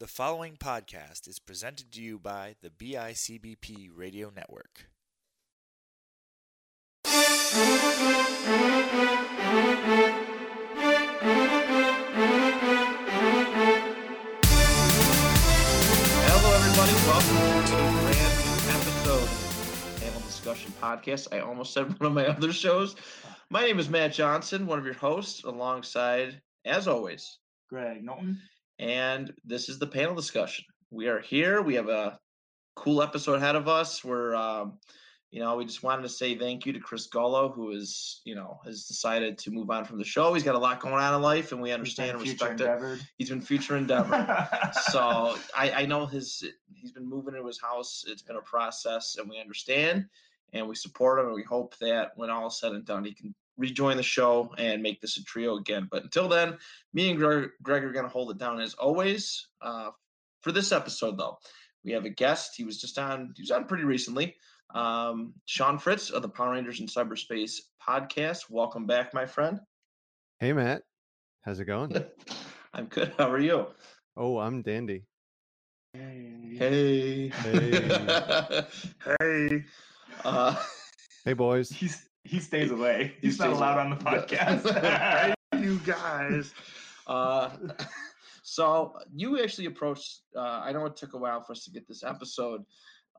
The following podcast is presented to you by the BICBP Radio Network. Hello, everybody. Welcome to a brand new episode of Panel Discussion Podcast. I almost said one of my other shows. My name is Matt Johnson, one of your hosts, alongside, as always, Graig Knowlton. And this is the panel discussion. We are here. We have a cool episode ahead of us. We're, um, you know, we just wanted to say thank you to Chris Gullo, who is, you know, has decided to move on from the show. He's got a lot going on in life, and we understand and respect it. He's been future endeavor. so I, I know his he's been moving into his house. It's been a process, and we understand, and we support him, and we hope that when all is said and done, he can rejoin the show and make this a trio again. But until then, me and Graig, Graig are going to hold it down as always. Uh, for this episode, though, we have a guest. He was just on. He was on pretty recently. Um, Shawn Fritz of the Power Rangers in Cyberspace podcast. Welcome back, my friend. Hey Matt, how's it going? I'm good. How are you? oh, I'm dandy. Hey. Hey. hey. Uh, Hey boys. He's he stays away. He He's not allowed away. on the podcast. You guys. Uh, so you actually approached. Uh, I know it took a while for us to get this episode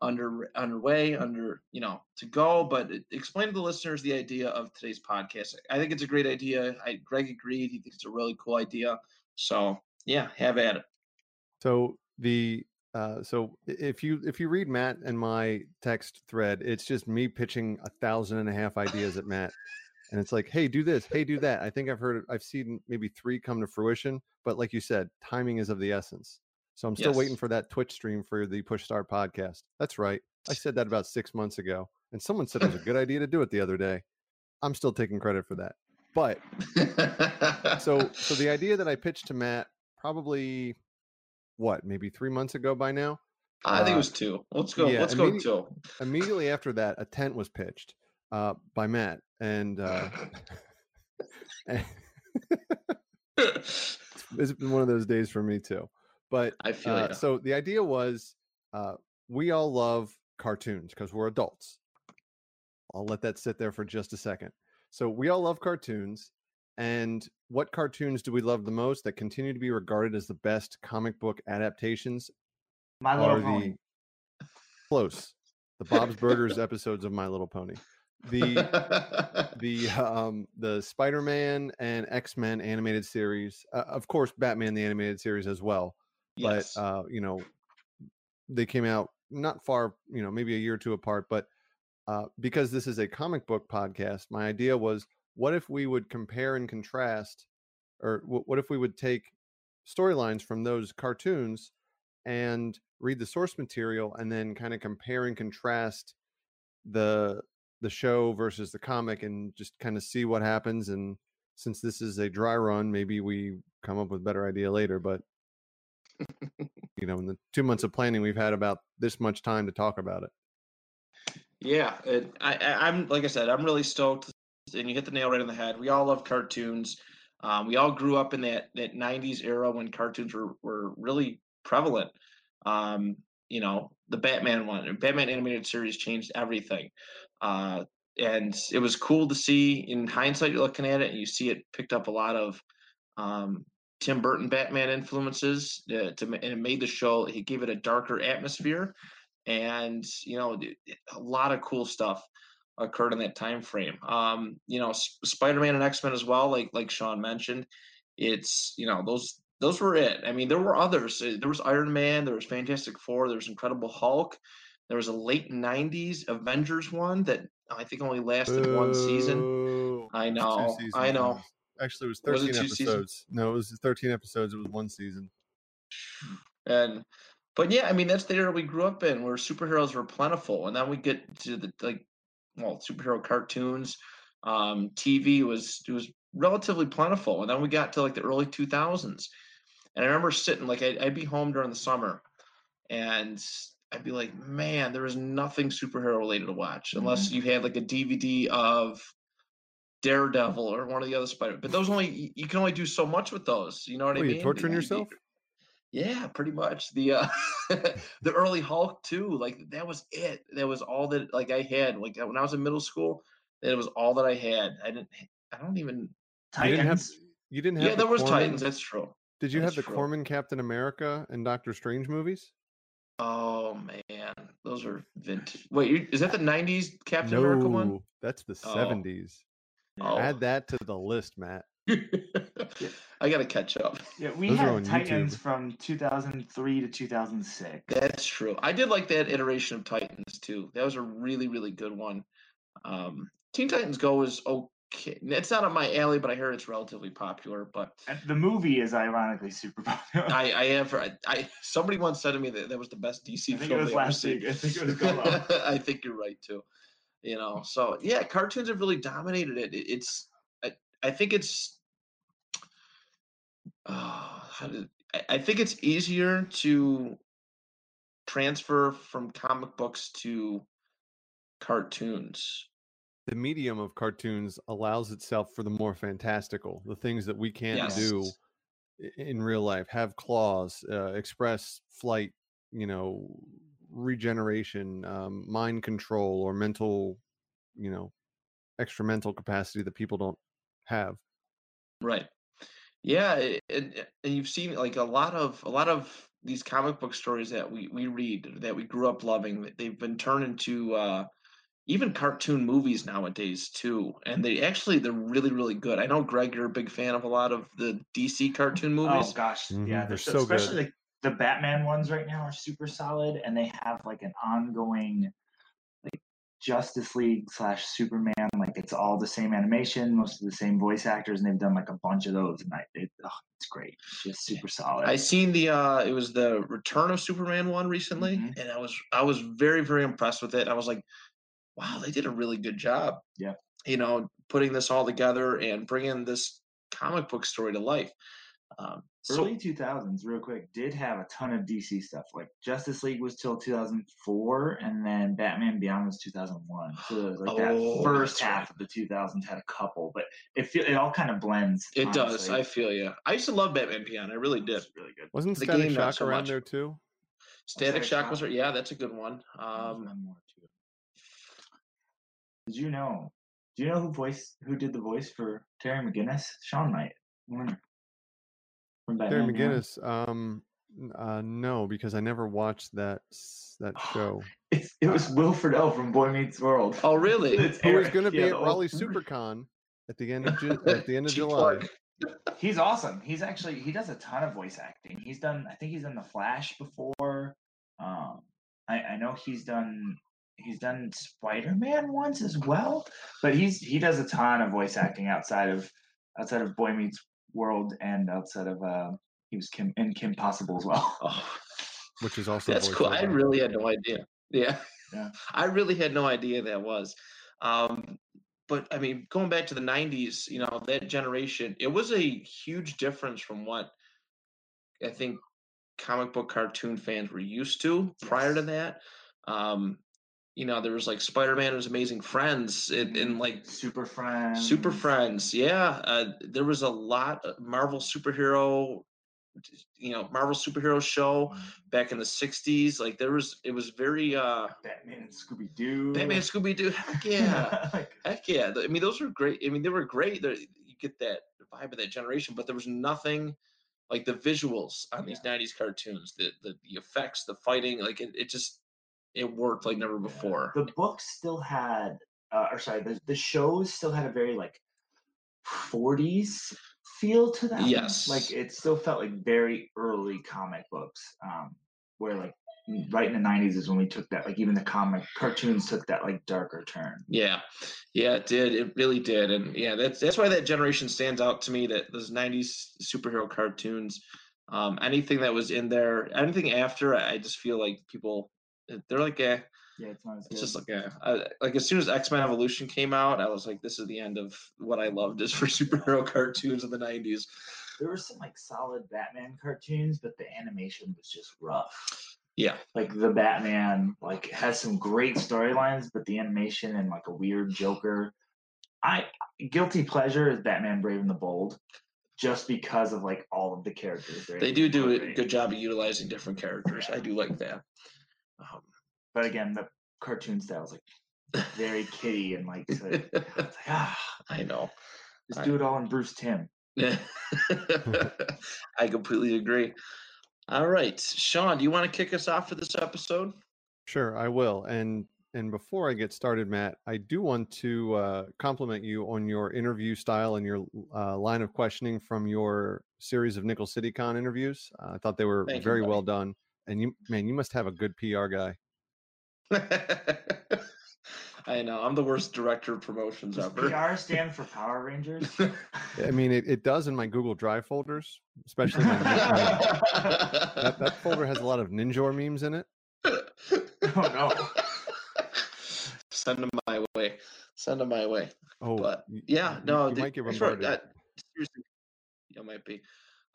under underway, under you know to go. But explain to the listeners the idea of today's podcast. I think it's a great idea. I, Graig agreed. He thinks it's a really cool idea. So yeah, have at it. So the uh so if you if you read Matt and my text thread, it's just me pitching a thousand and a half ideas at Matt. And it's like, hey, do this, hey, do that. I think I've heard I've seen maybe three come to fruition, but like you said, timing is of the essence. So I'm still waiting for that Twitch stream for the Push Start podcast. That's right. I said that about six months ago, and someone said it was a good idea to do it the other day. I'm still taking credit for that. But so so the idea that I pitched to Matt probably what maybe three months ago by now. I think it uh, was two. Let's go. yeah, let's go two. Immediately after that, a tent was pitched uh, by Matt, and uh, and it's been one of those days for me too. But I feel uh, so the idea was uh, we all love cartoons because we're adults. I'll let that sit there for just a second. So we all love cartoons. And what cartoons do we love the most that continue to be regarded as the best comic book adaptations My little pony. the close the Bob's Burgers episodes of My Little Pony. The the um the Spider-Man and X-Men animated series, uh, of course Batman the animated series as well. yes. But uh you know they came out not far, you know, maybe a year or two apart, but uh because this is a comic book podcast, my idea was what if we would compare and contrast or wh- what if we would take storylines from those cartoons and read the source material and then kind of compare and contrast the the show versus the comic and just kind of see what happens and since this is a dry run maybe we come up with a better idea later but you know in the two months of planning we've had about this much time to talk about it. Yeah, it, I, I'm like I said, I'm really stoked, and you hit the nail right on the head. We all love cartoons. Um, we all grew up in that that '90s era when cartoons were were really prevalent. Um, you know, the Batman one, Batman animated series changed everything, uh, and it was cool to see. In hindsight, you're looking at it, and you see it picked up a lot of um, Tim Burton Batman influences, uh, to, and it made the show. He gave it a darker atmosphere and you know a lot of cool stuff occurred in that time frame um you know S- spider-man and x-men as well like like shawn mentioned it's you know those those were it. I mean there were others. Uh, there was iron man there was fantastic four there was incredible hulk. There was a late 90s avengers one that i think only lasted one season. I know i know. Actually it was Was 13 it two seasons? episodes. No it was 13 episodes. It was one season. And but yeah i mean that's the era we grew up in where superheroes were plentiful and then we get to the like well superhero cartoons um tv was it was relatively plentiful and then we got to like the early 2000s and i remember sitting like i'd, I'd be home during the summer and i'd be like man there was nothing superhero related to watch unless you had like a dvd of daredevil or one of the other spider but those only you- can only do so much with those you know what What, i mean? torturing You- you- yourself Yeah, pretty much. The uh the early Hulk too. Like that was it. That was all that like I had. Like when I was in middle school, that was all that I had. I didn't I don't even You didn't have Titans. you didn't have Yeah, the there was Corman- Titans, that's true. Did you have the true. Corman Captain America and Doctor Strange movies? Oh man, those are vintage. Wait, you, is that the '90s Captain America one? No, that's the Oh. seventies. Oh. Add that to the list, Matt. I gotta catch up. Yeah, we Those had Titans YouTube. from 2003 to 2006. That's true. I did like that iteration of Titans too. That was a really, really good one. Um, Teen Titans Go is okay. It's not up my alley, but I hear it's relatively popular. But And the movie is ironically super popular. I, I have, I, I, somebody once said to me that that was the best DC I think it was ever last week. I think it was I think you're right too. You know, so yeah, cartoons have really dominated it. It- It's, I, I think it's, uh, how did, I, I think it's easier to transfer from comic books to cartoons. The medium of cartoons allows itself for the more fantastical, the things that we can't do Yes. i- in real life. Have claws, uh, express flight, you know, regeneration, um, mind control, or mental, you know, extra mental capacity that people don't have. Right. Yeah, a- and, and you've seen like a lot of a lot of these comic book stories that we we read that we grew up loving. that They've been turned into uh, even cartoon movies nowadays too, and they actually they're really really good. I know Graig, you're a big fan of a lot of the DC cartoon movies. Oh gosh, Mhm, yeah, they're they're so so, good. especially like the Batman ones right now are super solid, and they have like an ongoing like Justice League slash Superman. Like it's all the same animation, most of the same voice actors, and they've done like a bunch of those, and I, it, oh, it's great. It's just super solid. I seen the uh it was the Return of Superman one recently, Mhm. and I was I was very very impressed with it. I was like, wow, they did a really good job. Yeah. You know, putting this all together and bringing this comic book story to life. Um, so Early 2000s, real quick, did have a ton of DC stuff. Like Justice League was till 2004, and then Batman Beyond was 2001. So it was like Oh, that first that's half of the 2000s had a couple, but it feel it all kind of blends. it does. I feel you. I used to love Batman Beyond. I really did. It's really good. Wasn't The Static game, Shock so around much. there too? Static Static Shock was Shock. yeah, that's a good one. Um, one more too. Did you know? Do you know who voice who did the voice for Terry McGinnis? Sean Knight. Warner. From Terry Batman Beyond. McGinnis. Um, uh, no, because I never watched that that show. It's, it was Will Friedle from Boy Meets World. oh really? It's Who is going to be yeah, at Raleigh SuperCon at the end of Ju- at the end of July? He's awesome. He's actually he does a ton of voice acting. He's done I think he's done The Flash before. Um I, I know he's done he's done Spider Man once as well. But he's he does a ton of voice acting outside of outside of Boy Meets World and outside of uh he was Kim and Kim Possible as well. Oh, Which is also that's cool. I really had no idea. Yeah. Yeah. I really had no idea that was. Um, but I mean, going back to the '90s, you know, that generation, it was a huge difference from what I think comic book cartoon fans were used to prior to that. Um, you know, there was like Spider-Man and His Amazing Friends, and, and like Super Friends. Super Friends. Yeah, uh, there was a lot of Marvel superhero, you know, Marvel superhero show back in the '60s. Like there was, it was very uh, Batman and Scooby Doo. Batman, and Scooby Doo. Heck yeah, heck yeah. I mean, those were great. I mean, they were great. They're, you get that vibe of that generation, but there was nothing like the visuals on these '90s cartoons, the the, the effects, the fighting. Like it, it just it worked like never before. The books still had, uh, or sorry, the, the shows still had a very like 40s feel to them. Yes. Like it still felt like very early comic books, um, where like right in the 90s is when we took that, like even the comic cartoons took that like darker turn. Yeah, yeah, it did. It really did, and yeah, that's that's why that generation stands out to me. That those '90s superhero cartoons, um, anything that was in there, anything after, I just feel like people, they're like, eh, Yeah, it's not it's just like, eh. I, like as soon as X Men Evolution came out, I was like, this is the end of what I loved is for superhero cartoons in the '90s. there were some like solid Batman cartoons, but the animation was just rough. Yeah, like the Batman like has some great storylines, but the animation and like a weird Joker. I guilty pleasure is Batman Brave and the Bold. just because of like all of the characters. They do do a good job of utilizing different characters. I do like that. Um, But again, the cartoon style is like very kitty and like, so like, ah, I know. just I- do it all in Bruce Timm. I completely agree. All right, Shawn, do you want to kick us off for this episode? Sure, I will. And and before I get started, Matt, I do want to uh, compliment you on your interview style and your uh, line of questioning from your series of Nickel City Con interviews. Uh, I thought they were Thank very buddy. well done. And you, man, you must have a good PR guy. I know. I'm the worst director of promotions Does ever. PR stand for Power Rangers? I mean, it, it does in my Google Drive folders, especially my, my- that, that folder has a lot of Ninja memes in it. oh no. Send them my way. Send them my way. Oh, But, Yeah, you- no, you the- might get I swear, bombarded. that- seriously, yeah, might be.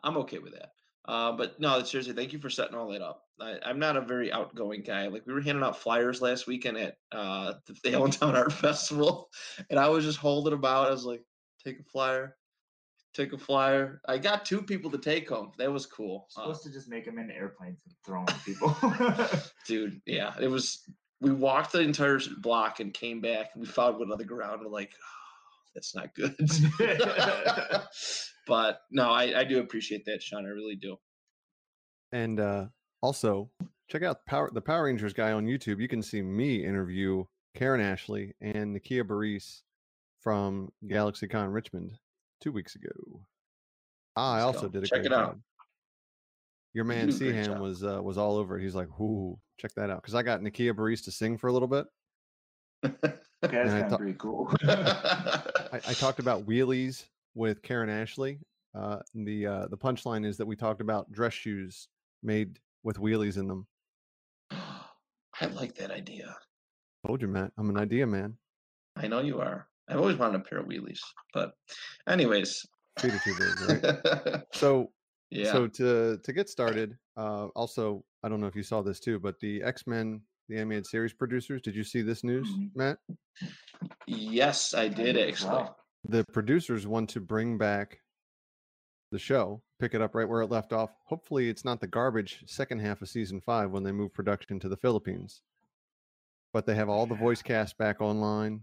I'm okay with that. Uh, but no, seriously, thank you for setting all that up. I, I'm not a very outgoing guy. Like we were handing out flyers last weekend at uh, the Allentown Art Festival, and I was just holding about. I was like, "Take a flyer, take a flyer." I got two people to take home. That was cool, uh, supposed to just make them into airplanes and throw them at people. dude. Yeah, it was. We walked the entire block and came back, and we found one on the ground. We're like, oh, "That's not good." but no, I, I do appreciate that, Shawn. I really do. And uh, also, check out Power the Power Rangers guy on YouTube. You can see me interview Karen Ashley and Nakia Burrise from GalaxyCon Richmond two weeks ago. I Let's also go. did a Check great it out. job. Your man do a Seaham was uh, was all over it. He's like, "Ooh, check that out!" Because I got Nakia Burrise to sing for a little bit. Okay, that's kind of pretty cool. I, I talked about wheelies with Karen Ashley. Uh, the uh, the punchline is that we talked about dress shoes made with wheelies in them. I like that idea. Told you, Matt. I'm an idea man. I know you are. I've always wanted a pair of wheelies, but anyways. Are too big, right? So yeah. so to to get started, uh, also I don't know if you saw this too, but the X Men the animated series producers. Did you see this news, Mm-hmm. Mhm. Matt? yes, I did actually. well. The producers want to bring back the show, pick it up right where it left off. Hopefully, it's not the garbage second half of season five when they move production to the Philippines. But they have all the voice cast back online,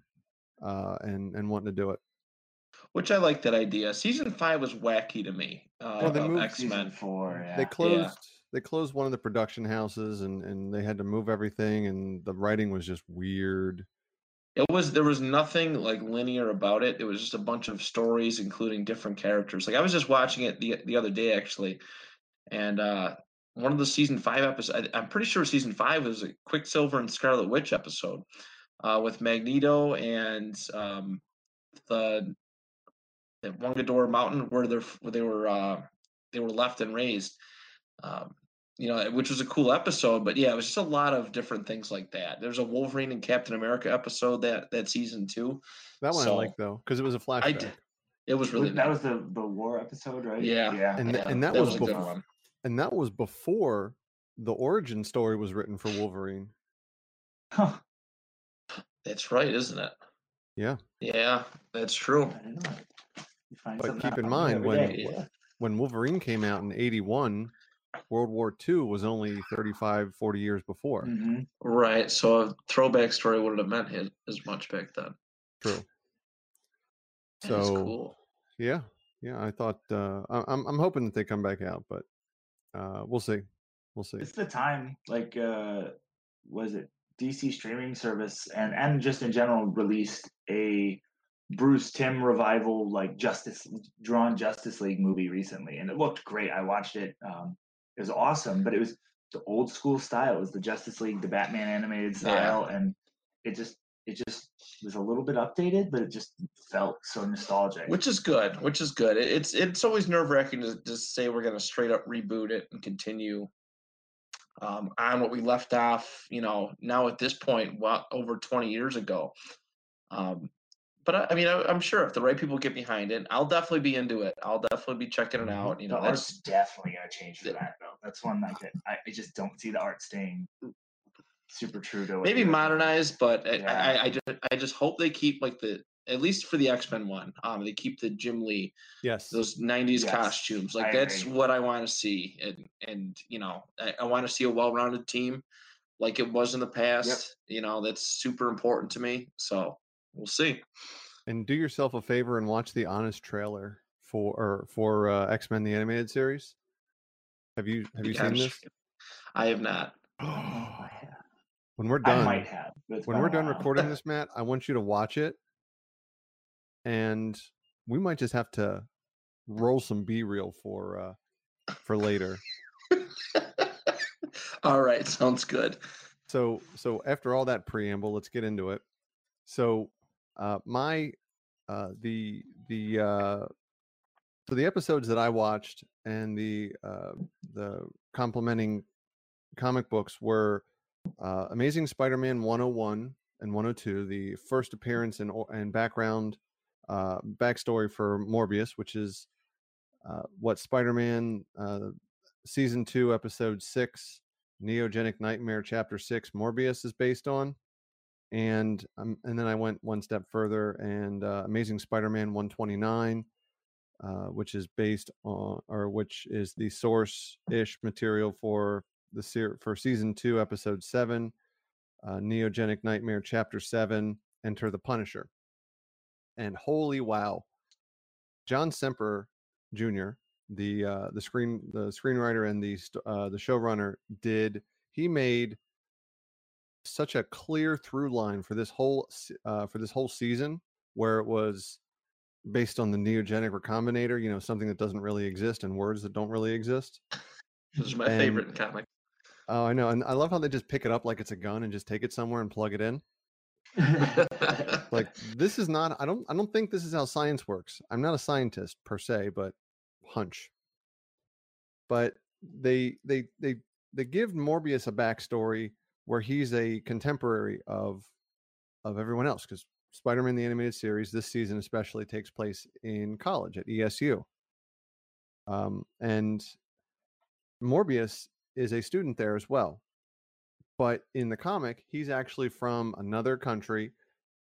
uh, and and wanting to do it. Which I like that idea. Season five was wacky to me. Uh, Well, they moved X Men. four. Yeah. They closed. They closed one of the production houses, and and they had to move everything, and the writing was just weird. It was there was nothing like linear about it. It was just a bunch of stories, including different characters. Like I was just watching it the the other day actually, and uh one of the season five episodes. I, I'm pretty sure season five was a Quicksilver and Scarlet Witch episode, uh, with Magneto and um the Wundagore Mountain where they're where they were uh they were left and raised. Um, you know, which was a cool episode, but yeah, it was just a lot of different things like that. There's a Wolverine and Captain America episode that that season too. That one I like though, because it was a flashback. I did. It was really that neat. was the the war episode, right? Yeah. Yeah. And Yeah, and that, was, a good bef- one. and that was before the origin story was written for Wolverine. Huh. That's right, isn't it? Yeah. Yeah, that's true. I know. You find But keep in mind when- day. Yeah. When Wolverine came out in 81, World War II was only 35, 40 years before. Mhm. Right. So a throwback story wouldn't have meant his, as much back then. True. That is So cool. yeah, yeah, I thought uh, I- I'm I'm hoping that they come back out, but uh, we'll see. We'll see. It's the time, like, uh, was it DC streaming service and and just in general released a Bruce Timm revival, like Justice drawn Justice League movie recently, and it looked great. I watched it. Um, it was awesome, but it was the old school style. It was the Justice League, the Batman animated style, and it just it just was a little bit updated, but it just felt so nostalgic. Which is good. Which is good. It's it's always nerve wracking to just say we're going to straight up reboot it and continue um, on what we left off. You know, now at this point, well, over twenty years ago. Um, but I, I mean, I, I'm sure if the right people get behind it, I'll definitely be into it. I'll definitely be checking it Mhm. out. You the know, art's that's definitely gonna change for Yeah. that though. That's one I could. I, I just don't see the art staying super true to maybe the modernized, but I, Yeah. I, I just I just hope they keep like the at least for the X Men one. Um, they keep the Jim Lee, Yes. those '90s Yes, costumes. Like I that's agree. what I want to see, and and you know, I, I want to see a well-rounded team, like it was in the past. You know, that's super important to me. So we'll see. and do yourself a favor and watch the honest trailer for or for uh, X-Men the animated series. Have you have you seen this? I have not. I don't know if I have. When we're I done, might have. when we're done recording this, Matt, I want you to watch it, and we might just have to roll some B reel for uh for later. All right, sounds good. So so after all that preamble, let's get into it. So uh my uh the the uh so the episodes that I watched and the uh the complementing comic books were uh Amazing Spider-Man 101 and 102, the first appearance and and background uh backstory for Morbius, which is uh what Spider-Man uh season 2 episode 6 Neogenic Nightmare Chapter Six Morbius is based on, and um, and then I went one step further and uh, Amazing Spider-Man 129, uh, which is based on or which is the source-ish material for the ser- for season two, episode seven, uh, Neogenic Nightmare Chapter Seven, Enter the Punisher, and holy wow, John Semper Jr the uh, the screen the screenwriter and the uh, the showrunner did he made such a clear through line for this whole uh, for this whole season where it was based on the neogenic recombinator you know something that doesn't really exist and words that don't really exist. This is my And- favorite comic. oh i know and i love how they just pick it up like it's a gun and just take it somewhere and plug it in. Like this is not i don't i don't think this is how science works. I'm not a scientist per se but hunch. But they they they they give morbius a backstory where he's a contemporary of of everyone else because spider-man the animated series this season especially takes place in college at esu um, and morbius is a student there as well but in the comic he's actually from another country.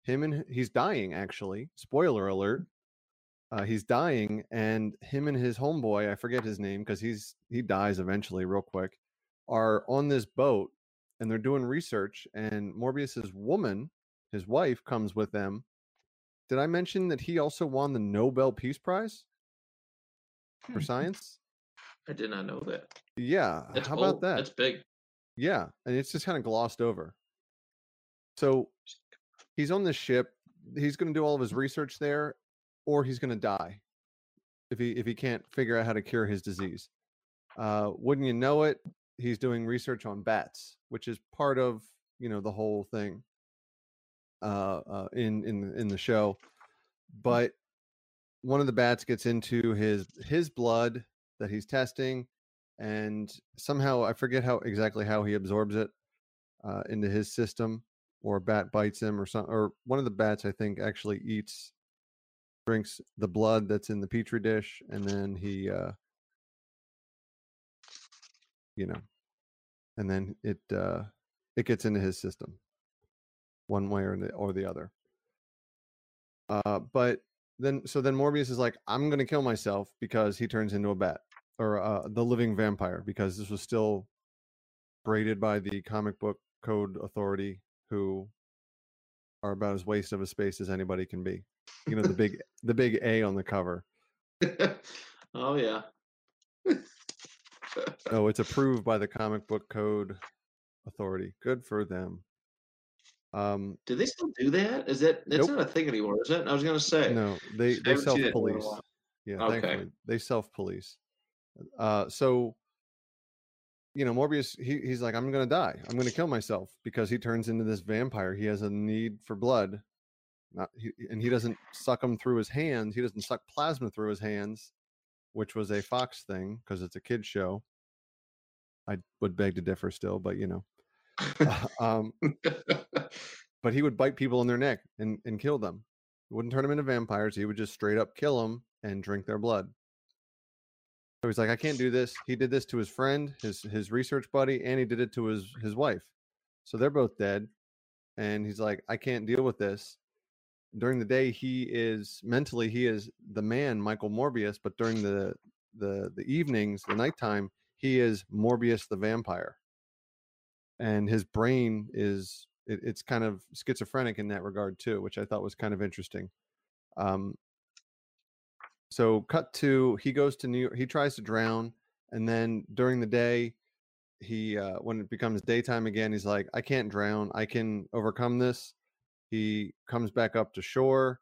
Him and he's dying actually spoiler alert. Uh, he's dying and him and his homeboy i forget his name because he's he dies eventually real quick are on this boat and they're doing research and morbius's woman his wife comes with them did i mention that he also won the nobel peace prize for Hmm. science I did not know that. yeah That's how cool. about that That's big. yeah, and it's just kind of glossed over. So he's on this ship. He's going to do all of his research there, or he's going to die if he if he can't figure out how to cure his disease. Uh, wouldn't you know it? He's doing research on bats, which is part of you know the whole thing uh, uh, in in in the show. But one of the bats gets into his his blood that he's testing and somehow I forget how exactly how he absorbs it uh, into his system, or a bat bites him, or some, or one of the bats I think actually eats, drinks the blood that's in the petri dish, and then he, uh, you know, and then it uh, it gets into his system, one way or the or the other. Uh, but then so then Morbius is like, I'm gonna kill myself because he turns into a bat or uh, the living vampire because this was still braided by the comic book code authority who are about as waste of a space as anybody can be you know the big the big a on the cover oh yeah. oh it's approved by the comic book code authority good for them um Do they still do that? Is that that's Nope. not a thing anymore, is it? I was gonna say. no they they self seen it in a police yeah Okay. thankfully they self police uh so you know morbius he, he's like i'm gonna die i'm gonna kill myself because he turns into this vampire he has a need for blood not he, and he doesn't suck them through his hands he doesn't suck plasma through his hands which was a fox thing because it's a kid show i would beg to differ still but you know um but he would bite people in their neck and, and kill them. He wouldn't turn them into vampires. He would just straight up kill them and drink their blood. So he's like, I can't do this. He did this to his friend, his his research buddy, and he did it to his his wife. So they're both dead. And he's like, I can't deal with this. During the day he is mentally he is the man Michael Morbius, but during the the the evenings, the nighttime, he is Morbius the vampire, and his brain is it, it's kind of schizophrenic in that regard too, which I thought was kind of interesting. Um, so cut to he goes to New York. He tries to drown, and then during the day, he uh, when it becomes daytime again, he's like, I can't drown. I can overcome this. He comes back up to shore.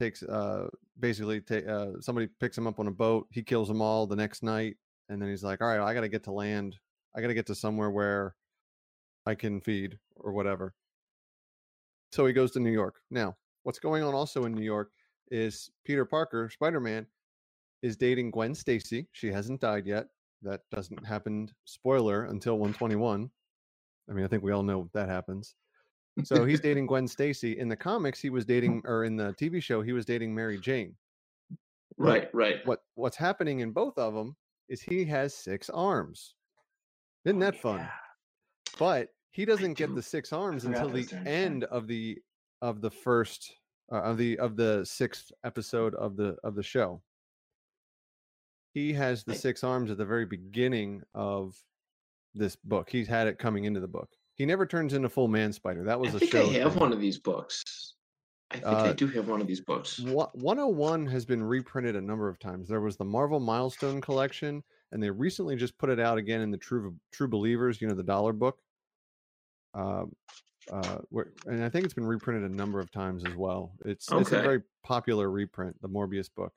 Takes uh basically uh, somebody picks him up on a boat. He kills them all the next night, and then he's like, all right, I got to get to land. I got to get to somewhere where I can feed or whatever. So he goes to New York. Now, what's going on also in New York is Peter Parker, Spider Man, is dating Gwen Stacy. She hasn't died yet. That doesn't happen, spoiler, until 121. I mean, I think we all know that happens. So he's dating Gwen Stacy. In the comics, he was dating, or in the TV show, he was dating Mary Jane. Right, right. What What's happening in both of them is he has six arms. Isn't Oh, that fun? But he doesn't get the six arms until the end of the of the first uh, of the of the sixth episode of the of the show. He has the six arms at the very beginning of this book. He's had it coming into the book. He never turns into full man spider. That was I a think show. I have thing. one of these books. I think I Uh, do have one of these books. 101 has been reprinted a number of times. There was the Marvel Milestone collection, and they recently just put it out again in the True True Believers, you know, the dollar book. Um, uh, where, and I think it's been reprinted a number of times as well. It's it's a very popular reprint, the Morbius book.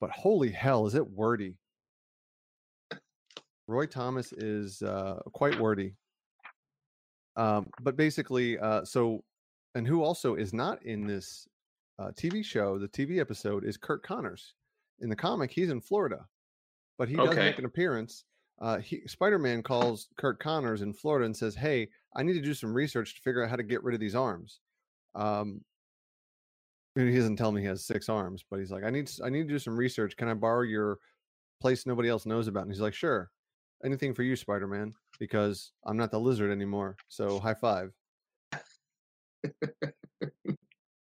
But holy hell, is it wordy? Roy Thomas is uh, quite wordy. Um, but basically, uh, so and who also is not in this uh, TV show, the TV episode is Curt Connors. In the comic, he's in Florida, but he does Okay. make an appearance. Uh, he, Spider-Man calls Curt Connors in Florida and says, "Hey, I need to do some research to figure out how to get rid of these arms." Um, and he doesn't tell me he has six arms, but he's like, "I need, I need to do some research. Can I borrow your place nobody else knows about?" And he's like, "Sure, anything for you, Spider-Man, because I'm not the lizard anymore. So high five.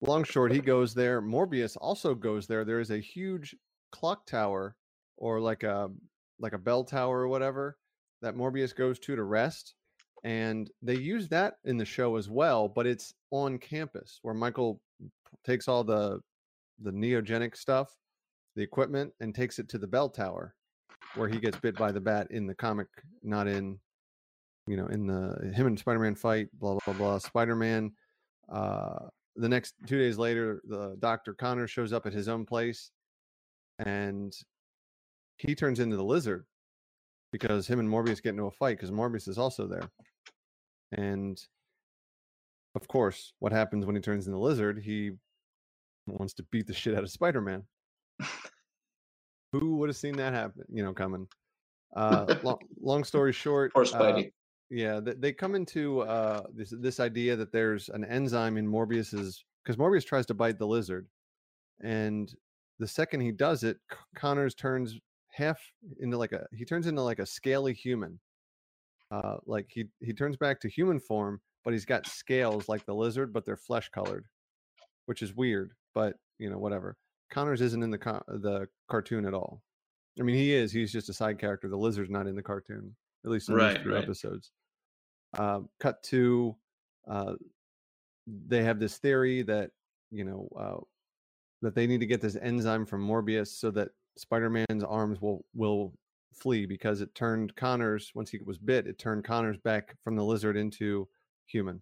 long short he goes there morbius also goes there there is a huge clock tower or like a like a bell tower or whatever that morbius goes to to rest and they use that in the show as well but it's on campus where michael takes all the the neogenic stuff the equipment and takes it to the bell tower where he gets bit by the bat in the comic not in you know in the him and spider-man fight blah blah blah spider-man uh the next two days later, the Dr. Connor shows up at his own place and he turns into the lizard because him and Morbius get into a fight because Morbius is also there. And of course, what happens when he turns into the lizard? He wants to beat the shit out of Spider Man. Who would have seen that happen, you know, coming? Uh, long, long story short, Poor uh, Spidey. Yeah, th- they come into uh, this this idea that there's an enzyme in Morbius's because Morbius tries to bite the lizard, and the second he does it, Connors turns half into like a he turns into like a scaly human. Uh, like he he turns back to human form, but he's got scales like the lizard, but they're flesh colored, which is weird. But you know, whatever. Connors isn't in the co- the cartoon at all. I mean, he is. He's just a side character. The lizard's not in the cartoon, at least in Right, these right. episodes. Um, cut to, uh, they have this theory that you know uh, that they need to get this enzyme from Morbius so that Spider-Man's arms will will flee because it turned Connors once he was bit. It turned Connors back from the lizard into human.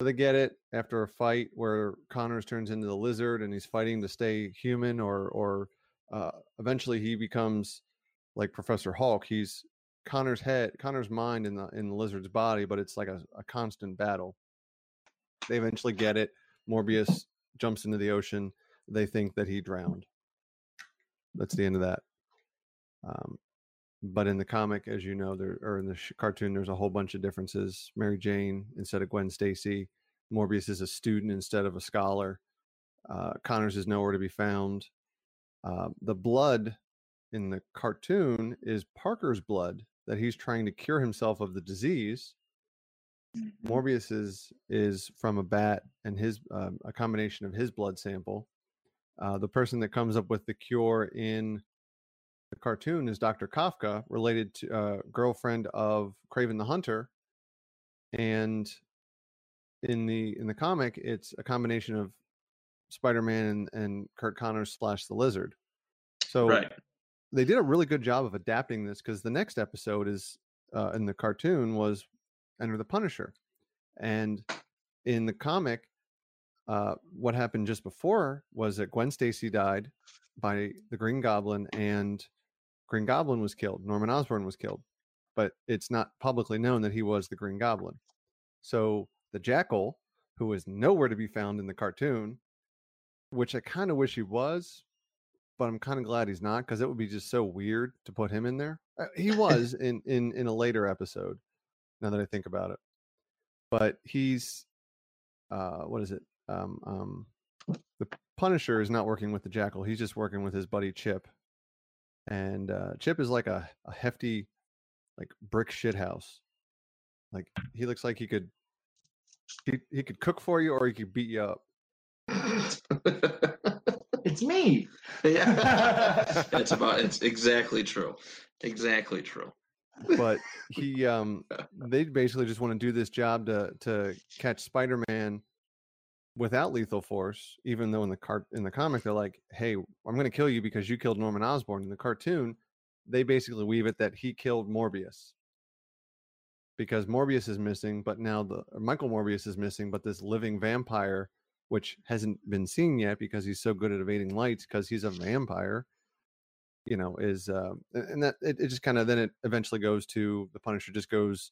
So they get it after a fight where Connors turns into the lizard and he's fighting to stay human, or or uh, eventually he becomes like Professor Hulk. He's Connor's head, Connor's mind in the in the lizard's body, but it's like a, a constant battle. They eventually get it. Morbius jumps into the ocean. They think that he drowned. That's the end of that. Um, but in the comic, as you know, there or in the sh- cartoon, there's a whole bunch of differences. Mary Jane instead of Gwen Stacy. Morbius is a student instead of a scholar. Uh, Connors is nowhere to be found. Uh, the blood in the cartoon is Parker's blood that he's trying to cure himself of the disease. Mhm. Morbius is is from a bat and his um, a combination of his blood sample. Uh, the person that comes up with the cure in the cartoon is Dr. Kafka, related to uh, girlfriend of Kraven the Hunter, and in the in the comic, it's a combination of Spider-Man and, and Curt Connors slash the Lizard. So right. They did a really good job of adapting this because the next episode is uh, in the cartoon was Enter the Punisher, and in the comic, uh, what happened just before was that Gwen Stacy died by the Green Goblin, and Green Goblin was killed. Norman Osborn was killed, but it's not publicly known that he was the Green Goblin. So the Jackal, who is nowhere to be found in the cartoon, which I kind of wish he was, but I'm kind of glad he's not because it would be just so weird to put him in there. Uh, He was in in in a later episode. Now that I think about it, but he's uh what is it? Um um the Punisher is not working with the Jackal. He's just working with his buddy Chip, and uh Chip is like a, a hefty, like brick shit house. Like he looks like he could he he could cook for you or he could beat you up. It's me. yeah. That's about it's exactly true. Exactly true. but he um they basically just want to do this job to to catch spider-man without lethal force even though in the cart in the comic they're like hey i'm going to kill you because you killed norman osborn in the cartoon they basically weave it that he killed morbius because morbius is missing but now the michael morbius is missing but this living vampire which hasn't been seen yet because he's so good at evading lights because he's a vampire you know is uh and that it, it just kind of then it eventually goes to the punisher just goes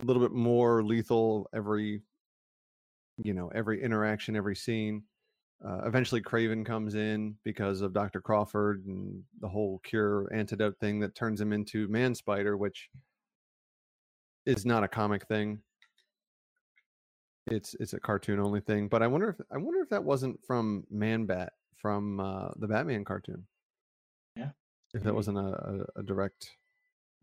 a little bit more lethal every you know every interaction every scene. Uh, eventually kraven comes in because of dr crawford and the whole cure antidote thing that turns him into man spider which is not a comic thing it's it's a cartoon only thing but i wonder if i wonder if that wasn't from man bat from uh the batman cartoon Yeah, if that wasn't a, a, a direct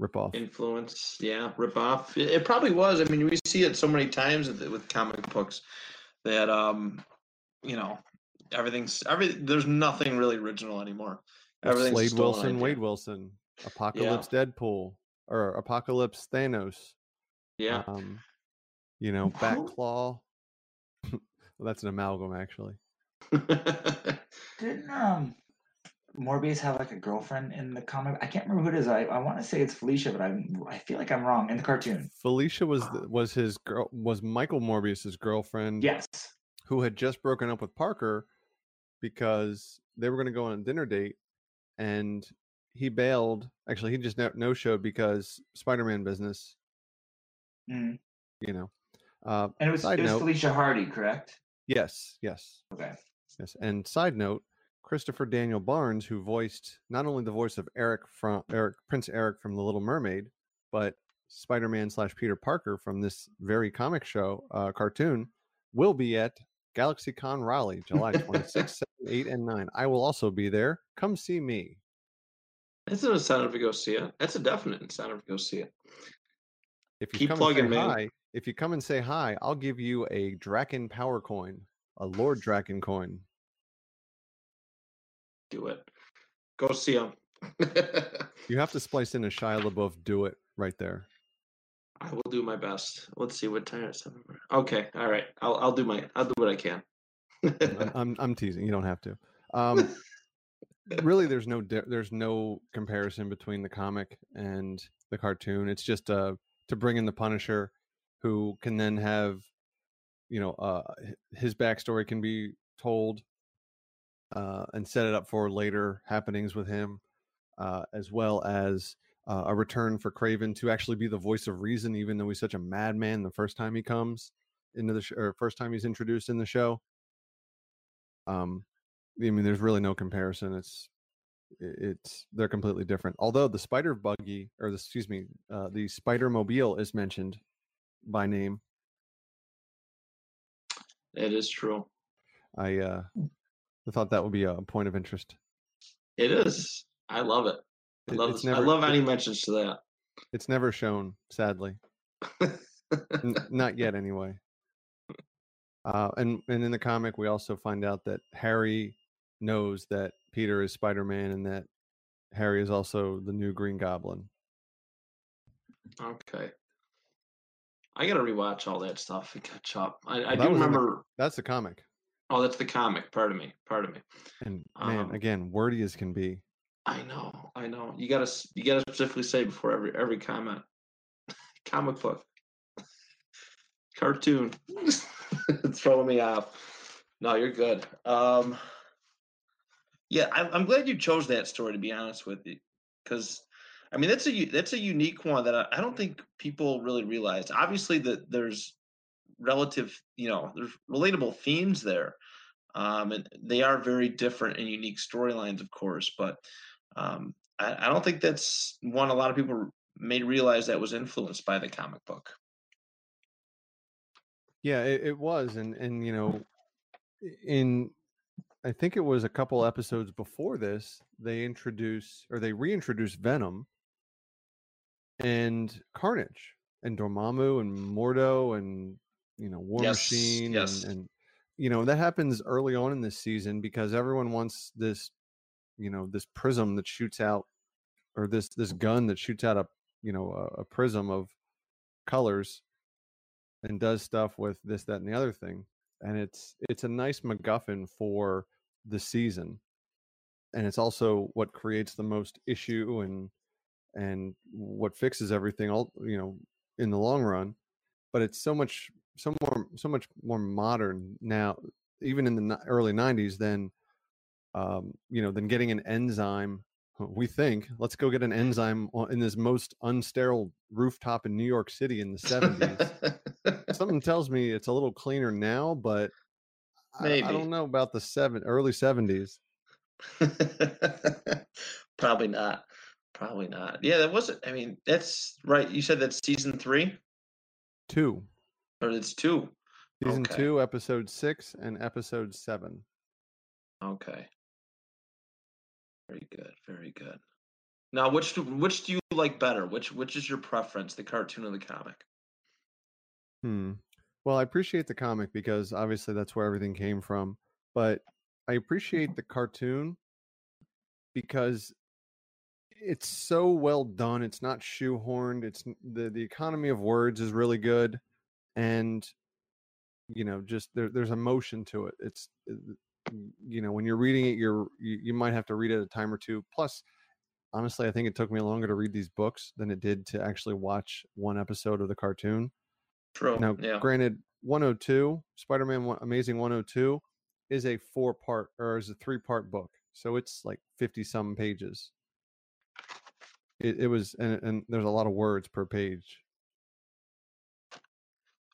ripoff. Influence, yeah, rip off. It, it probably was. I mean, we see it so many times with, with comic books that um, you know, everything's every. There's nothing really original anymore. Everything's Slade Wilson, idea. Wade Wilson, Apocalypse Deadpool, or Apocalypse Thanos. Yeah, Um, you know, Batclaw. well, that's an amalgam, actually. Didn't um Morbius have like a girlfriend in the comic? I can't remember who it is. I, I want to say it's Felicia, but I I feel like I'm wrong in the cartoon. Felicia was the, was his girl was Michael Morbius's girlfriend. Yes. who had just broken up with Parker because they were going to go on a dinner date and he bailed. Actually, he just no showed because Spider Man business, Mm. you know. Uh, And it was it was note- Felicia Hardy, correct? yes, yes, Okay. yes. And side note, Christopher Daniel Barnes, who voiced not only the voice of Eric from Eric Prince Eric from The Little Mermaid, but Spider Man slash Peter Parker from this very comic show uh, cartoon, will be at GalaxyCon Raleigh, July 26th, 7, 8, and 9. I will also be there. Come see me. that's an incentive to go see it. That's a definite incentive to go see it. If you Keep plugging, man. hi, if you come and say hi, I'll give you a Drakkon Power Coin, a Lord Drakkon coin. Do it. Go see him. You have to splice in a Shia LaBeouf do it right there. I will do my best. Let's see what time it's. Okay, all right. I'll I'll do my I'll do what I can. I'm, I'm I'm teasing. You don't have to. Um, really, there's no there's no comparison between the comic and the cartoon. It's just uh to bring in the Punisher, who can then have, you know, uh his backstory can be told, uh, and set it up for later happenings with him, uh, as well as. Uh, a return for Kraven to actually be the voice of reason, even though he's such a madman the first time he comes into the sh- or first time he's introduced in the show. Um, I mean, there's really no comparison. It's it's they're completely different. Although the spider buggy or the excuse me, uh, the spider mobile is mentioned by name. It is true. I uh, I thought that would be a point of interest. It is. I love it. I love this. I love any mentions to that. It's never shown, sadly. N- not yet, anyway. Uh, and and in the comic, we also find out that Harry knows that Peter is Spider Man and that Harry is also the new Green Goblin. Okay. I gotta rewatch all that stuff and catch up. I, I Well, do in the- remember. That's the comic. Oh, that's the comic. Pardon me. Pardon me. And man, Um, again, wordy as can be. I know. I know. You gotta. You gotta specifically say before every every comment. Comic book. Cartoon. it's throwing me off. No, you're good. Um. Yeah, I, I'm glad you chose that story. To be honest with you, because I mean that's a that's a unique one that I, I don't think people really realize. Obviously, that there's relative, you know, there's relatable themes there, um, and they are very different and unique storylines, of course. But um, I, I don't think that's one a lot of people may realize that was influenced by the comic book. Yeah, it, it was, and and you know, in I think it was a couple episodes before this, they introduce or they reintroduce Venom and Carnage and Dormammu and Mordo and you know War Yes, Machine yes. and and you know that happens early on in this season because everyone wants this you know this prism that shoots out or this this gun that shoots out a you know a, a prism of colors and does stuff with this that and the other thing and it's it's a nice macguffin for the season and it's also what creates the most issue and and what fixes everything all you know in the long run but it's so much so more so much more modern now even in the early 90s than um you know than getting an enzyme we think let's go get an enzyme in this most unsterile rooftop in new york city in the 70s something tells me it's a little cleaner now, but I, I don't know about the seven early seventies. Probably not. Probably not. Yeah, that wasn't. I mean, that's right. You said that's season three, Two, or it's two. season Okay. two, episode six, and episode seven. Okay. Very good. Very good. Now, which do, which do you like better? Which which is your preference, the cartoon or the comic? Hmm. Well, I appreciate the comic because obviously that's where everything came from, but I appreciate the cartoon because it's so well done. It's not shoehorned. It's the the economy of words is really good, and you know, just there, there's emotion to it. It's uh, you know, when you're reading it, you're you, you might have to read it a time or two. Plus, honestly, I think it took me longer to read these books than it did to actually watch one episode of the cartoon. True. Now, yeah. granted, 102, Spider Man Amazing 102 is a four part or is a three part book. So it's like 50 some pages. It, it was, and, and there's a lot of words per page.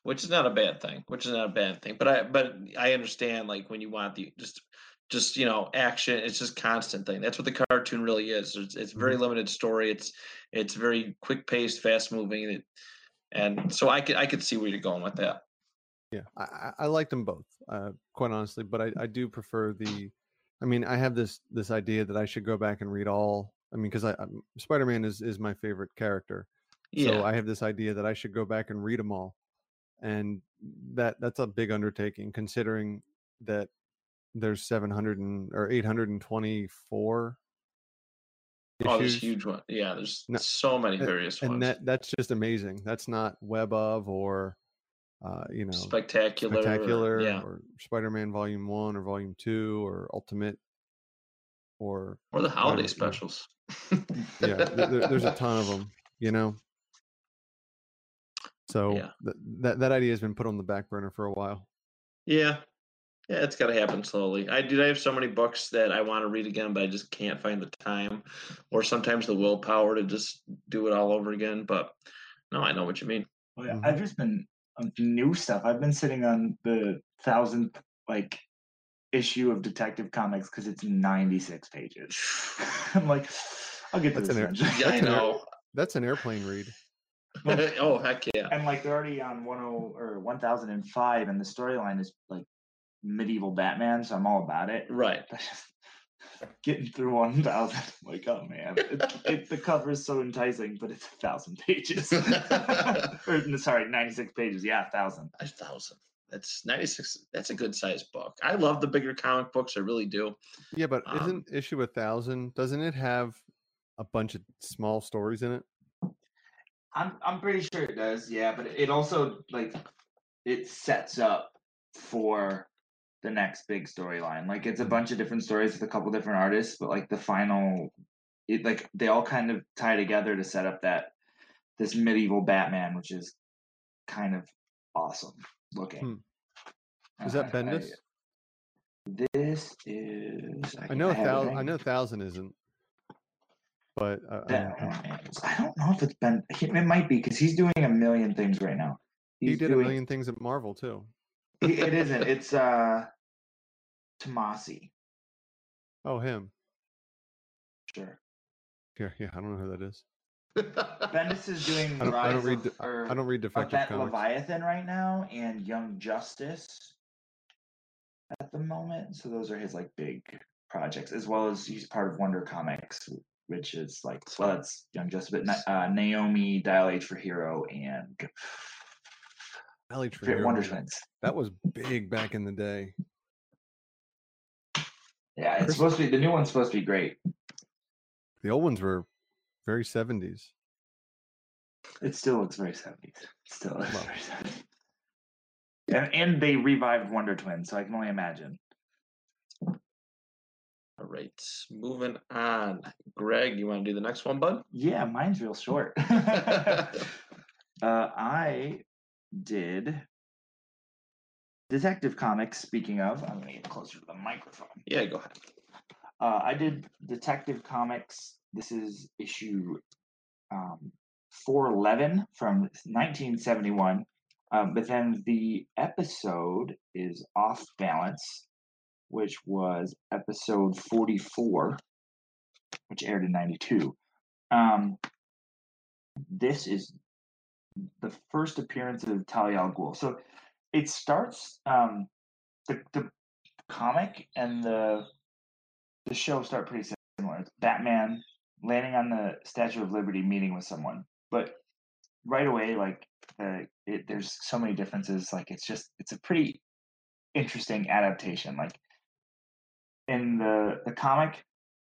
which is not a bad thing which is not a bad thing but i but i understand like when you want the just just you know action it's just constant thing that's what the cartoon really is it's, it's very limited story it's it's very quick paced fast moving and, and so i could i could see where you're going with that Yeah, I, I- liked them both, uh, quite honestly. But I, I do prefer the. I mean, I have this this idea that I should go back and read all. I mean, because I Spider Man is is my favorite character, yeah. So I have this idea that I should go back and read them all, and that that's a big undertaking considering that there's 700 and or 824 oh there's huge one yeah there's No, so many a- various and ones. that that's just amazing. That's not web of or uh, you know spectacular spectacular yeah. or Spider-Man Volume One or Volume Two or Ultimate or or the holiday specials yeah, there, there's a ton of them. You know. So Yeah. th- that that idea has been put on the back burner for a while. Yeah. Yeah, it's got to happen slowly. I do. I have so many books that I want to read again, but I just can't find the time, or sometimes the willpower to just do it all over again. But no, I know what you mean. Well, yeah, Mhm. I've just been on new stuff. I've been sitting on the thousandth like issue of Detective Comics because it's 96 pages. I'm like, I'll get to That's this an air- eventually. Yeah, I That's an air- know. That's an airplane read. oh heck yeah! and like they're already on 10 or 1005 and the storyline is like medieval batman so i'm all about it Right. But just getting through one thousand. Like, oh man, it, it, the cover is so enticing, but it's a thousand pages. or, sorry, ninety six pages. Yeah, a thousand. A thousand. That's ninety six. That's a good sized book. I love the bigger comic books. I really do. Yeah, but Um, isn't issue a thousand? Doesn't it have a bunch of small stories in it? I'm I'm pretty sure it does. Yeah, but it also like it sets up for the next big storyline. Like it's a bunch of different stories with a couple different artists, but like the final, it like they all kind of tie together to set up that this medieval Batman, which is kind of awesome looking. Is Uh, that Bendis? I- this is. I know a thousand. I know a thousand isn't. But uh, I don't know. I don't know if it's been. It might be because he's doing a million things right now. he did doing, a million things at Marvel too. It isn't. It's uh Tomasi. Oh, him. Sure. Yeah, yeah. I don't know who that is. Bendis is doing I don't, I don't read. of, I- or I don't read defective Event comics. Leviathan right now and Young Justice at the moment. So those are his like big projects, as well as he's part of Wonder Comics, which is like well, it's Young Justice, but uh, Naomi, Dial H for Hero, and Alley Fit Tree Wonder Twins. That was big back in the day. Yeah, it's Chris- supposed to be the new one's supposed to be great. The old ones were very seventies. It still looks very 70s. Still looks Well. very 70s. And, and they revived Wonder Twins, so I can only imagine. All right, moving on. Graig, you want to do the next one, bud? Yeah, mine's real short. uh, I did Detective Comics. Speaking of, I'm gonna get closer to the microphone. yeah, go ahead. Uh, I did Detective Comics. This is issue um, 411 from 1971. Um, but then the episode is Off Balance, which was episode 44, which aired in 92. Um, this is the first appearance of Talia al Ghul. So it starts, um, the, the comic and the the show start pretty similar. It's Batman landing on the Statue of Liberty, meeting with someone, but right away, like the it, there's so many differences. Like it's just it's a pretty interesting adaptation. Like in the the comic,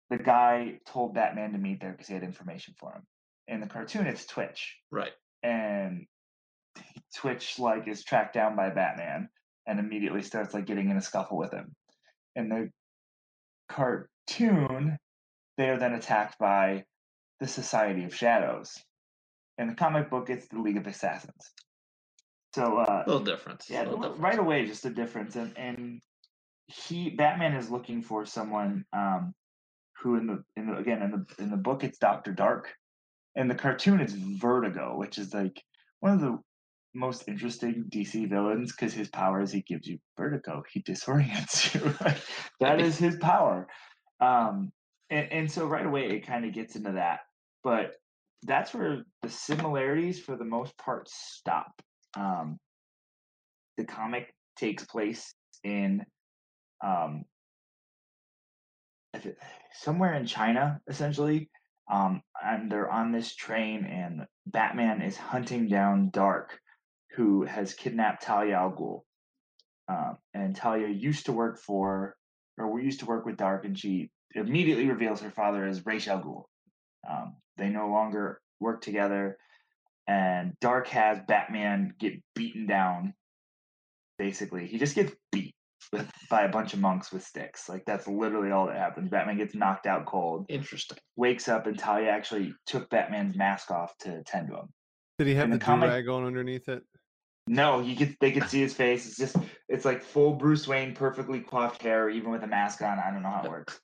the guy told Batman to meet there because he had information for him. In the cartoon, it's Twitch, Right. and Twitch like is tracked down by Batman and immediately starts like getting in a scuffle with him. In the cartoon, they are then attacked by the Society of Shadows. In the comic book, it's the League of Assassins. So uh, A little difference. yeah, little difference. right away, just a difference, and and he Batman is looking for someone um, who in the in the again in the in the book it's Doctor Dark, in the cartoon it's Vertigo, which is like one of the most interesting DC villains because his power is he gives you vertigo, he disorients you. That is his power, um, and and so right away it kind of gets into that, but that's where the similarities for the most part stop. Um, the comic takes place in um, somewhere in China, essentially. Um, and they're on this train, and Batman is hunting down Dark, who has kidnapped Talia al Ghul. Um, and Talia used to work for, or we used to work with Dark, and she immediately reveals her father is Ra's al Ghul. Um, they no longer work together, and Dark has Batman get beaten down. Basically, he just gets beat with by a bunch of monks with sticks. Like that's literally all that happens. Batman gets knocked out cold, Interesting. wakes up, and Talia actually took Batman's mask off to tend to him. Did he have In the, the comic- do rag on underneath it? No, you could they could see his face. It's just it's like full Bruce Wayne, perfectly coiffed hair, even with a mask on. I don't know how it works.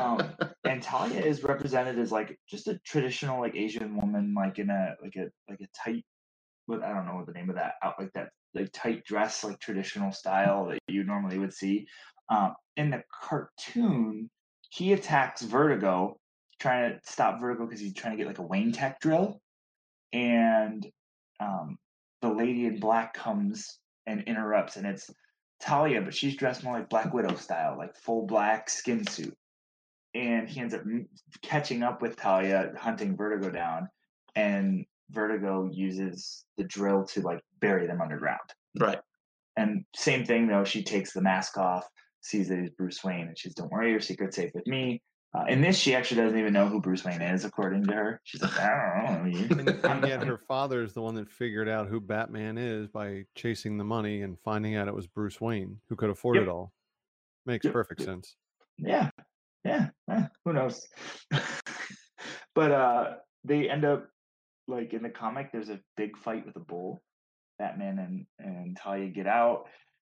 Um, and Talia is represented as like just a traditional like Asian woman, like in a like a like a tight, what I don't know what the name of that out like that like tight dress, like traditional style that you normally would see. Um, in the cartoon, he attacks Vertigo, trying to stop Vertigo because he's trying to get like a Wayne Tech drill, and um, the lady in black comes and interrupts, and it's Talia, but she's dressed more like Black Widow style, like full black skin suit and he ends up catching up with Talia, hunting Vertigo down, and Vertigo uses the drill to like bury them underground. Right. And same thing though, she takes the mask off, sees that he's Bruce Wayne, and she's, "Don't worry, your secret's safe with me." Uh, in this, she actually doesn't even know who Bruce Wayne is, according to her. She's like, "I don't know." you." and, yet her father is the one that figured out who Batman is by chasing the money and finding out it was Bruce Wayne who could afford Yep. it all. Makes Yep, perfect sense. Yeah, yeah, eh, who knows? but uh, they end up like in the comic. There's a big fight with a bull. Batman and and Talia get out.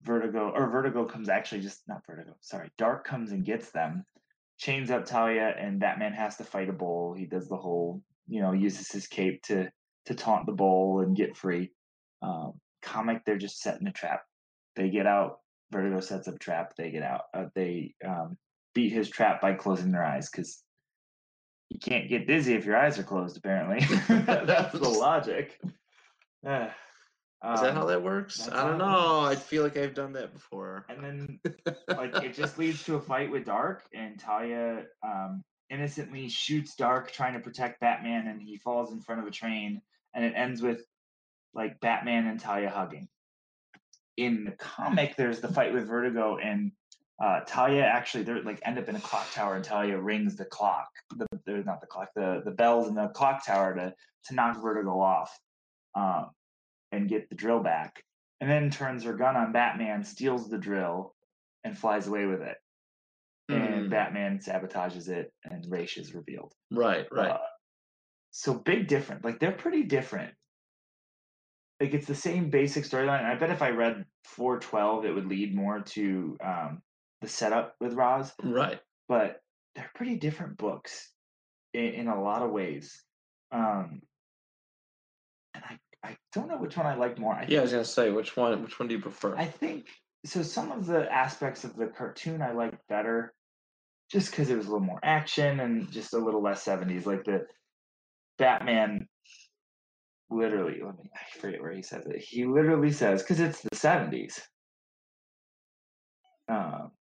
Vertigo or Vertigo comes actually just not Vertigo. Sorry, Dark comes and gets them, chains up Talia, and Batman has to fight a bull. He does the whole you know uses his cape to to taunt the bull and get free. Um, comic, they're just setting a trap. They get out. Vertigo sets up trap. They get out. Uh, they um, beat his trap by closing their eyes because you can't get dizzy if your eyes are closed. Apparently, that's the logic. Uh, Is that how um, that works? I don't know. I feel like I've done that before. And then like it just leads to a fight with Dark, and Talia um, innocently shoots Dark trying to protect Batman, and he falls in front of a train, and it ends with like Batman and Talia hugging. In the comic, there's the fight with Vertigo, and uh, Talia actually they're like end up in a clock tower, and Talia rings the clock. The, there's not the clock, the the bells in the clock tower to to knock Vertigo off, um, and get the drill back and then turns her gun on Batman, steals the drill, and flies away with it. And Mm, Batman sabotages it, and Ra's is revealed. right, right. Uh, so big different. Like they're pretty different. Like it's the same basic storyline. and I bet if I read 412, it would lead more to um, the setup with Ra's. right. But they're pretty different books in, in a lot of ways. Um, and I, I don't know which one I like more. I Yeah, I was gonna say which one. Which one do you prefer? I think so. Some of the aspects of the cartoon I liked better, just because it was a little more action and just a little less seventies. Like the Batman, literally. Let me. I forget where he says it. He literally says because it's the seventies. Um.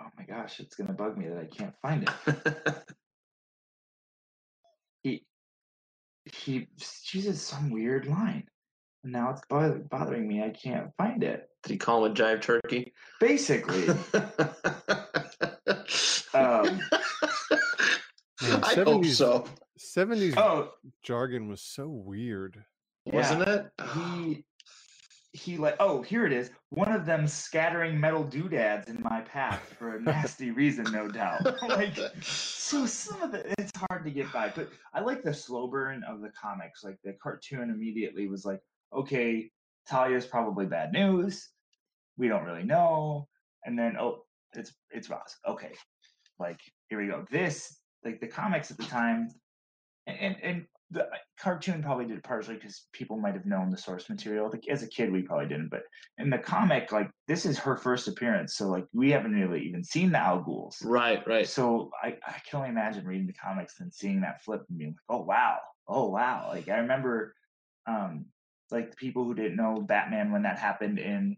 Oh my gosh, it's gonna bug me that I can't find it. he uses some weird line. And now it's bo- bothering me. I can't find it. Did he call him a jive turkey? Basically, Um, Man, I hope so. 70s oh jargon was so weird. Wasn't it? he he like oh here it is one of them scattering metal doodads in my path for a nasty reason no doubt. Like so some of the it's hard to get by but i like the slow burn of the comics like the cartoon immediately was like okay talia's probably bad news. We don't really know. And then oh it's it's Ra's okay. Like here we go. This like the comics at the time and and, and the uh, cartoon probably did it partially because people might have known the source material. Like as a kid, we probably didn't, but in the comic, like this is her first appearance, so like we haven't really even seen the Al Ghul's. Right, right. So I, I can only imagine reading the comics and seeing that flip and being like, oh wow, oh wow. Like I remember, um, like the people who didn't know Batman when that happened in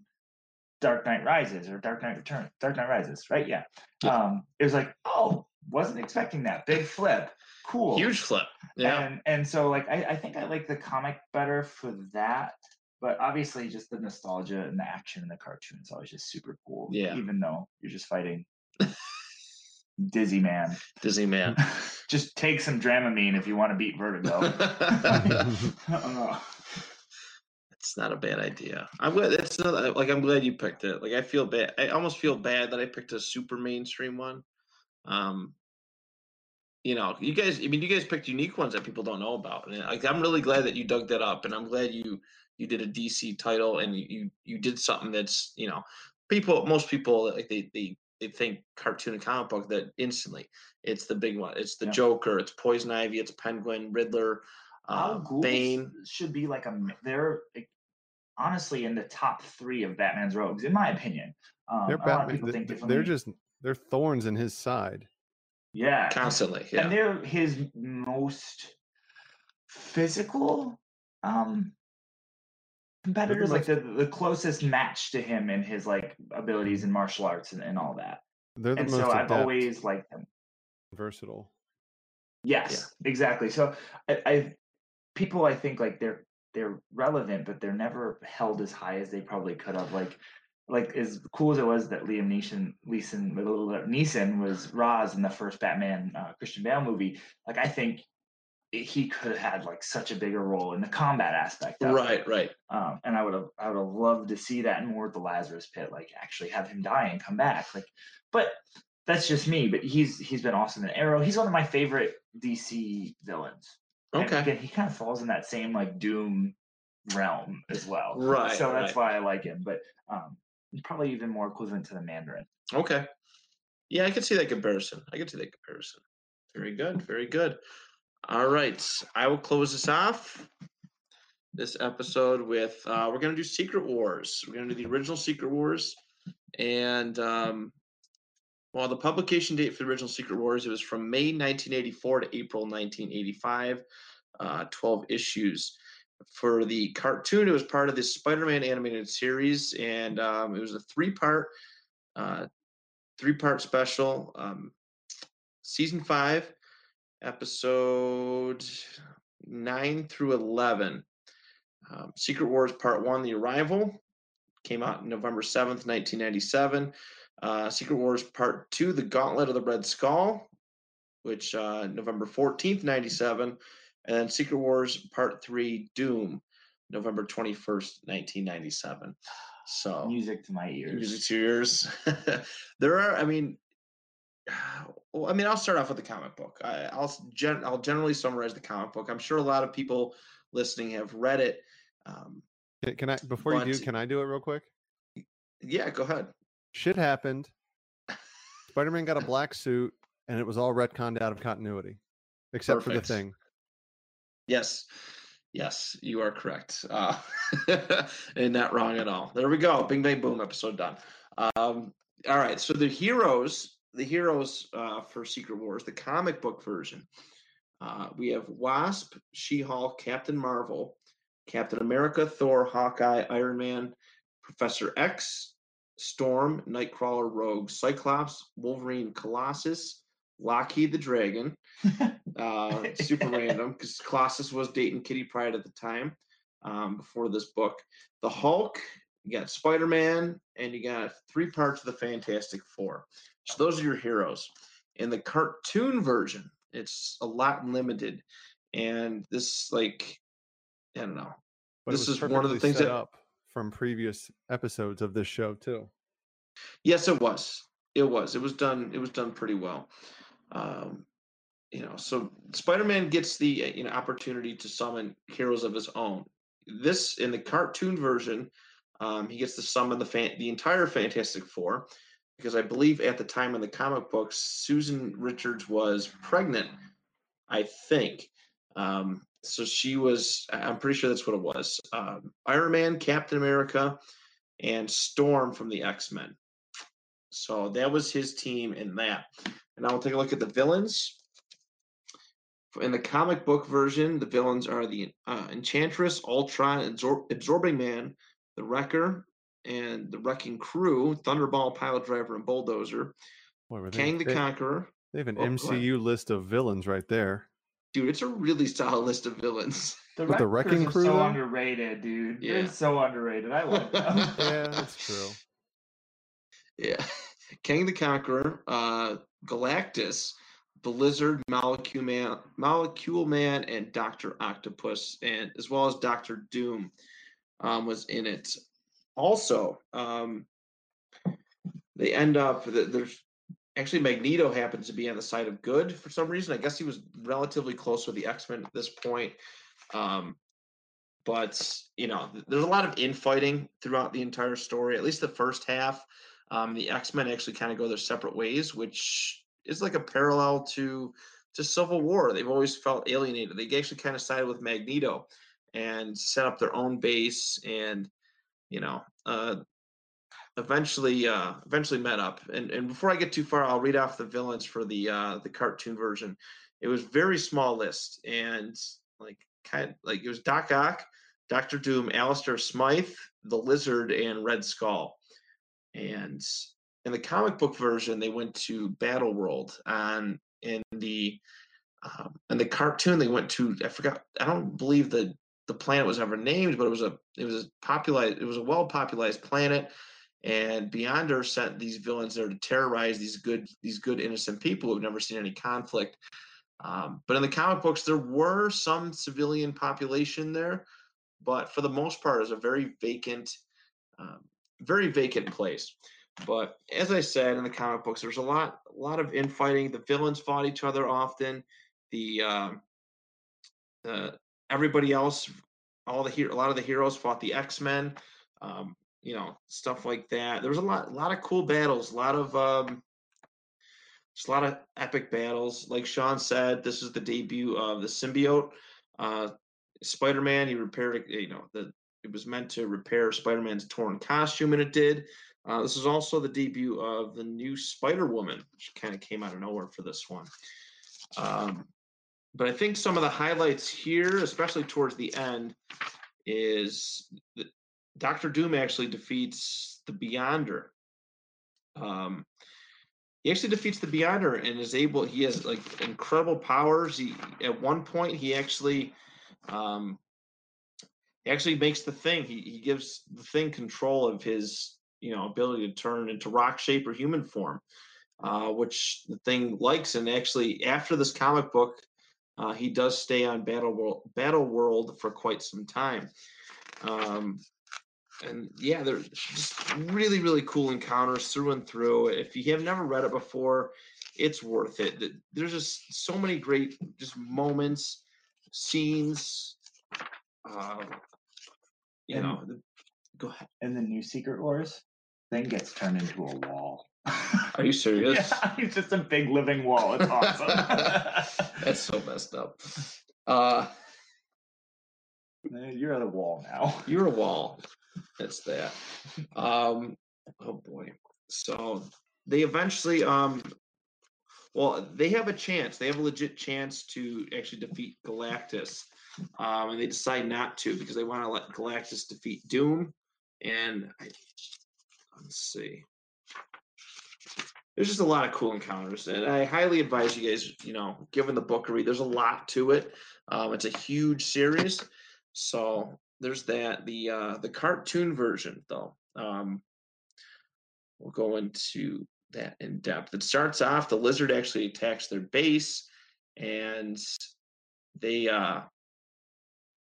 Dark Knight Rises or Dark Knight Returns, Dark Knight Rises, right? Yeah. Yeah. Um, it was like, oh, wasn't expecting that big flip. Cool. Huge flip. Yeah. And and so like I, I think I like the comic better for that. But obviously just the nostalgia and the action in the cartoon is always just super cool. Yeah. Even though you're just fighting Dizzy Man. dizzy man. just take some Dramamine if you want to beat Vertigo. It's not a bad idea. I'm glad. It's not like I'm glad you picked it. Like I feel bad. I almost feel bad that I picked a super mainstream one. Um, you know, you guys. I mean, you guys picked unique ones that people don't know about, and like I'm really glad that you dug that up, and I'm glad you you did a DC title and you you, you did something that's you know people most people like they they they think cartoon and comic book that instantly it's the big one. It's the Yeah. Joker. It's Poison Ivy. It's Penguin, Riddler, uh, Al Bane. should be like a they're like, honestly in the top three of Batman's rogues, in my opinion. Um, They're a lot of Batman. people think differently. They're just they're thorns in his side. yeah, Constantly, yeah. and they're his most physical um competitors like the, the closest match to him in his like abilities in martial arts and, and all that They're the and most so I've always liked them. versatile. Yes, exactly. So I, I people I think like they're they're relevant, but they're never held as high as they probably could have. Like like as cool as it was that Liam Neeson Neeson Neeson was Ra's in the first Batman uh, Christian Bale movie. Like I think he could have had like such a bigger role in the combat aspect. Of it. Right, right. Um, and I would have I would have loved to see that more of the Lazarus Pit, like actually have him die and come back. Like, but that's just me. But he's he's been awesome in Arrow. He's one of my favorite DC villains. Okay. again, he kind of falls in that same like Doom realm as well. Right, So that's right. why I like him. But um, probably even more equivalent to the Mandarin. Okay. Yeah, I can see that comparison. I can see that comparison. Very good. Very good. All right. I will close this off. This episode with uh, we're gonna do Secret Wars. We're gonna do the original Secret Wars, and um, the publication date for the original Secret Wars it was from May 1984 to April 1985, uh, 12 issues. For the cartoon, it was part of the Spider-Man animated series, and um, it was a three-part uh, three part special. Um, season five, episode nine through 11. Um, Secret Wars Part One The Arrival came out November 7th, 1997. Uh, Secret Wars Part Two The Gauntlet of the Red Skull, which uh, November 14th, 97. And then Secret Wars Part Three Doom, November 21st, 1997. So Music to my ears. music to yours. there are, I mean, well, I mean, I'll start off with the comic book. I, I'll gen, I'll generally summarize the comic book. I'm sure a lot of people listening have read it. Um, Can, can I before you do? Can I do it real quick? yeah, go ahead. Shit happened. Spider-Man got a black suit, and it was all retconned out of continuity, except for the thing. Yes, yes, you are correct, uh, and not wrong at all. There we go. Bing bang boom. Episode done. Um, all right. So the heroes, the heroes uh, for Secret Wars, the comic book version. Uh, we have Wasp, She-Hulk, Captain Marvel, Captain America, Thor, Hawkeye, Iron Man, Professor X, Storm, Nightcrawler, Rogue, Cyclops, Wolverine, Colossus, Lockheed the Dragon, uh, super random because Colossus was dating Kitty Pryde at the time um, before this book. The Hulk, you got Spider Man, and you got three parts of the Fantastic Four. So those are your heroes. In the cartoon version, it's a lot limited, and this like I don't know. But This is one of the things that- up from previous episodes of this show too. Yes, it was. It was. It was done. It was done pretty well. Um, you know, so Spider-Man gets the uh, you know opportunity to summon heroes of his own. This in the cartoon version, um, he gets to summon the fan, the entire Fantastic Four, because I believe at the time in the comic books, Susan Richards was pregnant. I think. Um, so she was. I'm pretty sure that's what it was. Um, Iron Man, Captain America, and Storm from the X Men. So that was his team in that. And now we'll take a look at the villains. In the comic book version, the villains are the uh, Enchantress, Ultron, Absor- Absorbing Man, the Wrecker, and the Wrecking Crew, Thunderball, Piledriver, and Bulldozer, Boy, were they- Kang the they, Conqueror. they have an Oh. MCU list of villains right there. Dude, it's a really solid list of villains. The With the Wrecking are Crew, so though? underrated, dude. Yeah. They're so underrated. I love them. Yeah, that's true. Yeah. Kang the Conqueror, uh, Galactus, Blizzard, Molecule Man, Molecule Man, and Doctor Octopus, and as well as Doctor Doom, um, was in it. Also, um, they end up th- there's actually Magneto happens to be on the side of good for some reason. I guess he was relatively close with the X Men at this point. Um, but you know, there's a lot of infighting throughout the entire story. At least the first half. Um, the X Men actually kind of go their separate ways, which is like a parallel to to Civil War. They've always felt alienated. They actually kind of sided with Magneto and set up their own base, and you know, uh, eventually uh, eventually met up. And and before I get too far, I'll read off the villains for the uh, the cartoon version. It was very small list, and like kind like it was Doc Ock, Doctor Doom, Alistair Smythe, the Lizard, and Red Skull and in the comic book version, they went to Battle World. On in the um, in the cartoon, they went to I forgot. I don't believe the the planet was ever named, but it was a it was a populated it was a well populated planet. And Beyonder sent these villains there to terrorize these good these good innocent people who've never seen any conflict. Um, but in the comic books, there were some civilian population there, but for the most part, it was a very vacant, um, very vacant place. But as I said in the comic books, there's a lot, a lot of infighting. The villains fought each other often. The, um, the everybody else, all the a lot of the heroes fought the X Men. Um, you know, stuff like that. There was a lot, a lot of cool battles. A lot of, um, just a lot of epic battles. Like Shawn said, this is the debut of the symbiote. Uh, Spider-Man, he repaired, you know, the it was meant to repair Spider-Man's torn costume, and it did. Uh, this is also the debut of the new Spider-Woman, which kind of came out of nowhere for this one. Um, but I think some of the highlights here, especially towards the end, is Doctor Doom actually defeats the Beyonder. Um, he actually defeats the Beyonder and is able. He has like incredible powers. He at one point he actually um, he actually makes the thing. He he gives the thing control of his you know ability to turn into rock shape or human form, uh, which the thing likes. And actually, after this comic book, uh, he does stay on Battle World, Battle World for quite some time. Um, and yeah, they're just really, really cool encounters through and through. If you have never read it before, it's worth it. There's just so many great just moments scenes. Uh, you and, know, go ahead. And the new Secret Wars, thing gets turned into a wall. Are you serious? yeah, it's just a big living wall. It's awesome. That's so messed up. Uh, You're at a wall now. You're a wall. That's that. Um, oh boy. So they eventually um well, they have a chance. They have a legit chance to actually defeat Galactus, um, and they decide not to because they want to let Galactus defeat Doom. And I, let's see, there's just a lot of cool encounters, and I highly advise you guys, you know, given the book read. There's a lot to it. Um, it's a huge series, so there's that. The uh, the cartoon version, though, um, we'll go into that in depth. It starts off the lizard actually attacks their base, and they uh,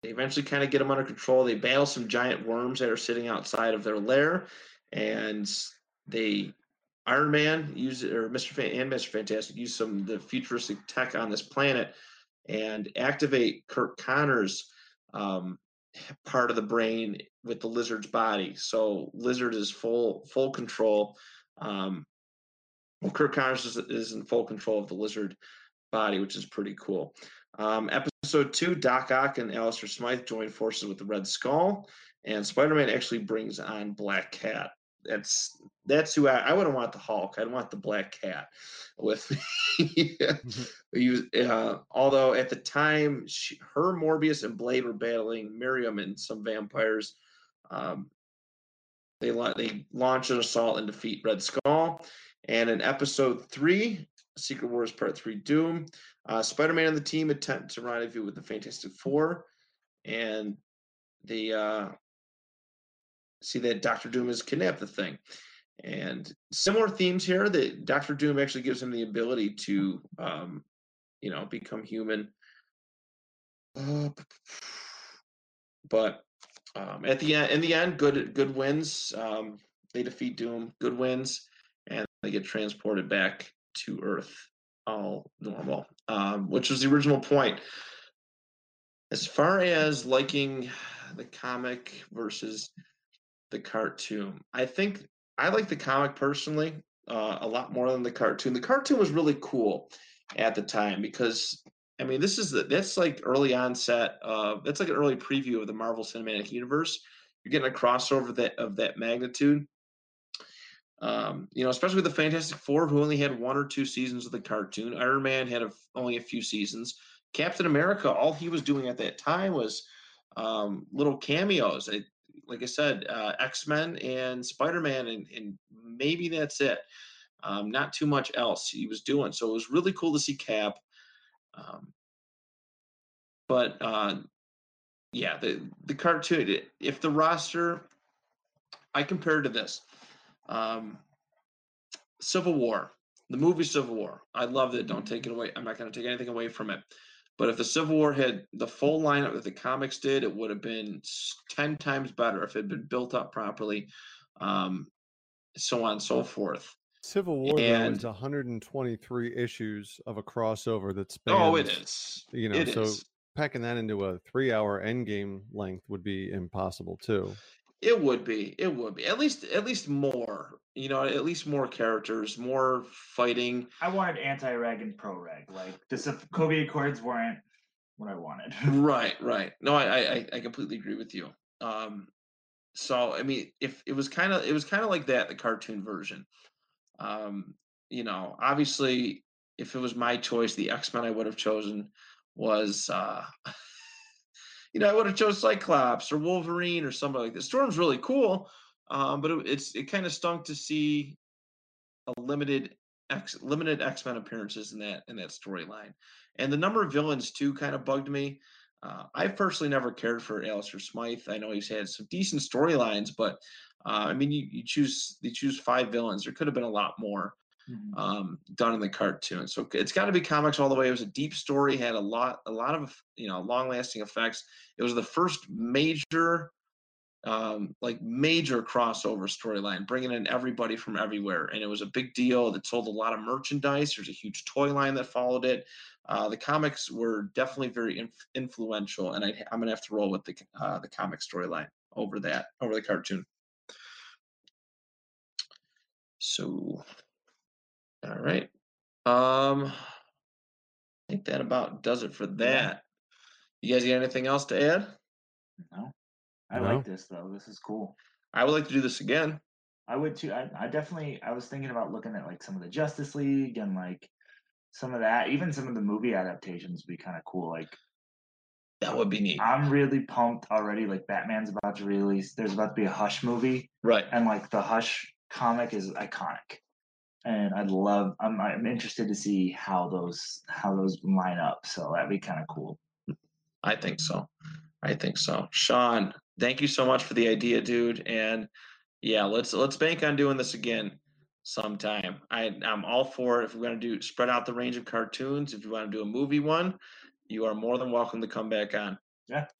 they eventually kind of get them under control. They battle some giant worms that are sitting outside of their lair, and they Iron Man use or Mister Fan, and Mister Fantastic use some of the futuristic tech on this planet and activate Curt Connors' um, part of the brain with the lizard's body. So lizard is full full control. Um, well, Curt Connors is, is, in full control of the lizard body, which is pretty cool. Um, episode two, Doc Ock and Alistair Smythe join forces with the Red Skull, and Spider-Man actually brings on Black Cat. That's that's who I, I wouldn't want the Hulk. I'd want the Black Cat with me. mm-hmm. uh, although at the time, she, her Morbius and Blade were battling Miriam and some vampires. Um, they they launch an assault and defeat Red Skull. And in episode three, Secret Wars Part Three Doom, uh, Spider Man and the team attempt to rendezvous with the Fantastic Four, and the uh, see that Doctor Doom has kidnapped the thing. And similar themes here that Doctor Doom actually gives him the ability to, um, you know, become human. Uh, but um, at the end, in the end, good good wins. Um, they defeat Doom. Good wins and they get transported back to Earth all normal, um, which was the original point. As far as liking the comic versus the cartoon, I think I like the comic personally uh, a lot more than the cartoon. The cartoon was really cool at the time because I mean this is the, that's like early onset. That's like an early preview of the Marvel Cinematic Universe. You're getting a crossover that of that magnitude um, you know, especially with the Fantastic Four, who only had one or two seasons of the cartoon. Iron Man had a, only a few seasons. Captain America, all he was doing at that time was um, little cameos. It, like I said, uh, X Men and Spider Man, and, and maybe that's it. Um, not too much else he was doing. So it was really cool to see Cap. Um, but uh, yeah, the the cartoon. If the roster, I compare to this, um, Civil War, the movie Civil War. I love it. Don't take it away. I'm not going to take anything away from it. But if the Civil War had the full lineup that the comics did, it would have been ten times better if it had been built up properly, um, so on and so forth. Civil War And- though is 123 issues of a crossover that spans. Oh, it is. You know, It so is. packing that into a three-hour endgame length would be impossible too. It would be. It would be. At least at least more. You know, at least more characters, more fighting. I wanted anti-reg and pro-reg. Like the Sokovia Accords weren't what I wanted. Right, right. No, I I, I completely agree with you. Um so I mean if it was kind of it was kind of like that, the cartoon version. Um, you know, obviously if it was my choice, the X-Men I would have chosen was uh you know, I would have chose Cyclops or Wolverine or somebody like that. Storm's really cool, um, but it, it's it kind of stunk to see a limited X limited X Men appearances in that in that storyline, and the number of villains too kind of bugged me. Uh, I've personally never cared for Alistair Smythe. I know he's had some decent storylines, but uh, I mean, you, you choose you choose five villains. There could have been a lot more Mhm. um, done in the cartoon. So it's got to be comics all the way. It was a deep story, had a lot, a lot of you know, long lasting effects. It was the first major, um, like major crossover storyline, bringing in everybody from everywhere, and it was a big deal. That sold a lot of merchandise. There's a huge toy line that followed it. Uh, the comics were definitely very inf- influential, and I, I'm gonna have to roll with the uh, the comic storyline over that over the cartoon. So all right. Um, I think that about does it for that. You guys got anything else to add? No, I No. like this though. This is cool. I would like to do this again. I would too. I, I definitely. I was thinking about looking at like some of the Justice League and like some of that. Even some of the movie adaptations would be kind of cool. Like That would be neat. I'm really pumped already. Like Batman's about to release. There's about to be a Hush movie, Right. and like the Hush comic is iconic. And I'd love. I'm I'm interested to see how those how those line up. So that'd be kind of cool. I think so. I think so. Shawn, thank you so much for the idea, dude. And yeah, let's let's bank on doing this again sometime. I I'm all for it. If we're gonna do spread out the range of cartoons, if you want to do a movie one, you are more than welcome to come back on.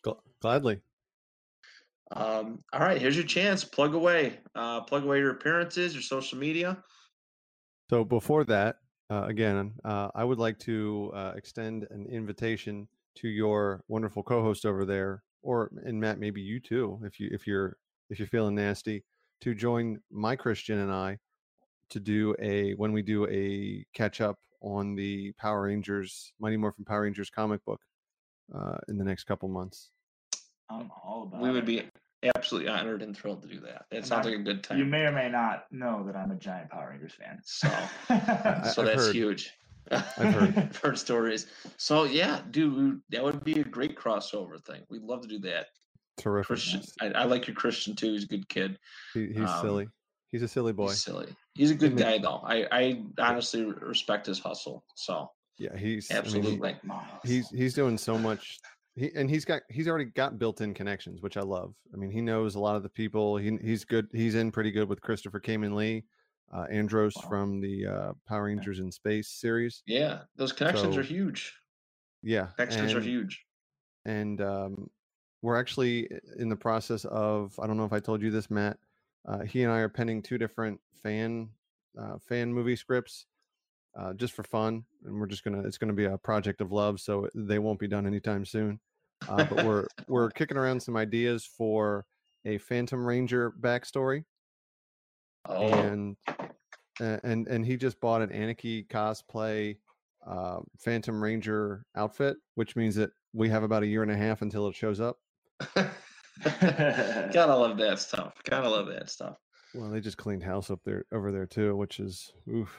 Gl- gladly. Um, all right, here's your chance. Plug away. Uh, plug away your appearances, your social media. So before that, uh, again, uh, I would like to uh, extend an invitation to your wonderful co-host over there, or and Matt, maybe you too, if you if you're if you're feeling nasty, to join my Christian and I to do a when we do a catch up on the Power Rangers Mighty Morphin Power Rangers comic book uh, in the next couple months. I'm all about. We would be absolutely honored and thrilled to do that. It And sounds I'm- like a good time. You may or may not know that I'm a giant Power Rangers fan. So, so I've that's heard. huge. I've heard. Heard stories. So yeah, dude, that would be a great crossover thing. We'd love to do that. Terrific. Christian, I, I like your Christian too. He's a good kid. He, he's um, silly. He's a silly boy. He's silly. He's a good Admit- guy though. I, I honestly respect his hustle. So Yeah, he's I mean, he- absolutely. he's he's doing so much he and he's got he's already got built-in connections which i love i mean he knows a lot of the people he, he's good he's in pretty good with christopher Khayman Lee uh, andros Wow. from the uh, power rangers in space series yeah, those connections So, are huge. yeah Connections are huge. and um, we're actually in the process of i don't know if i told you this matt uh, he and i are penning two different fan uh, fan movie scripts uh, just for fun and we're just gonna it's gonna be a project of love so they won't be done anytime soon uh, but we're we're kicking around some ideas for a phantom ranger backstory Oh, and and and he just bought an Anarchy cosplay uh, Phantom Ranger outfit, which means that we have about a year and a half until it shows up. gotta love that stuff. Gotta love that stuff. Well, they just cleaned house up there over there too, which is oof,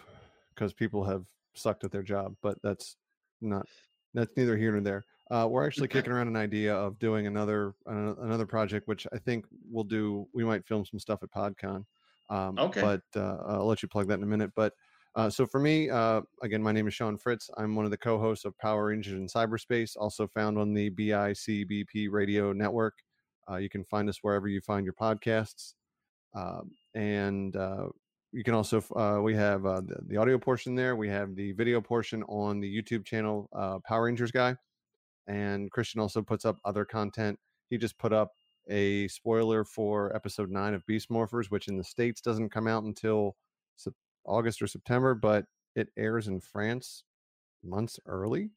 because people have sucked at their job. But that's not that's neither here nor there. Uh, we're actually kicking around an idea of doing another an- another project, which I think we'll do. We might film some stuff at PodCon. Um, Okay. But uh, I'll let you plug that in a minute. But uh, so for me, uh, again, my name is Shawn Fritz. I'm one of the co-hosts of Power Rangers in Cyberspace, also found on the BICBP Radio Network. Uh, you can find us wherever you find your podcasts, Um and uh, you can also uh, we have uh, the, the audio portion there. We have the video portion on the YouTube channel uh, Power Rangers Guy, and Christian also puts up other content. He just put up a spoiler for episode nine of Beast Morphers, which in the states doesn't come out until August or September, but it airs in France months early.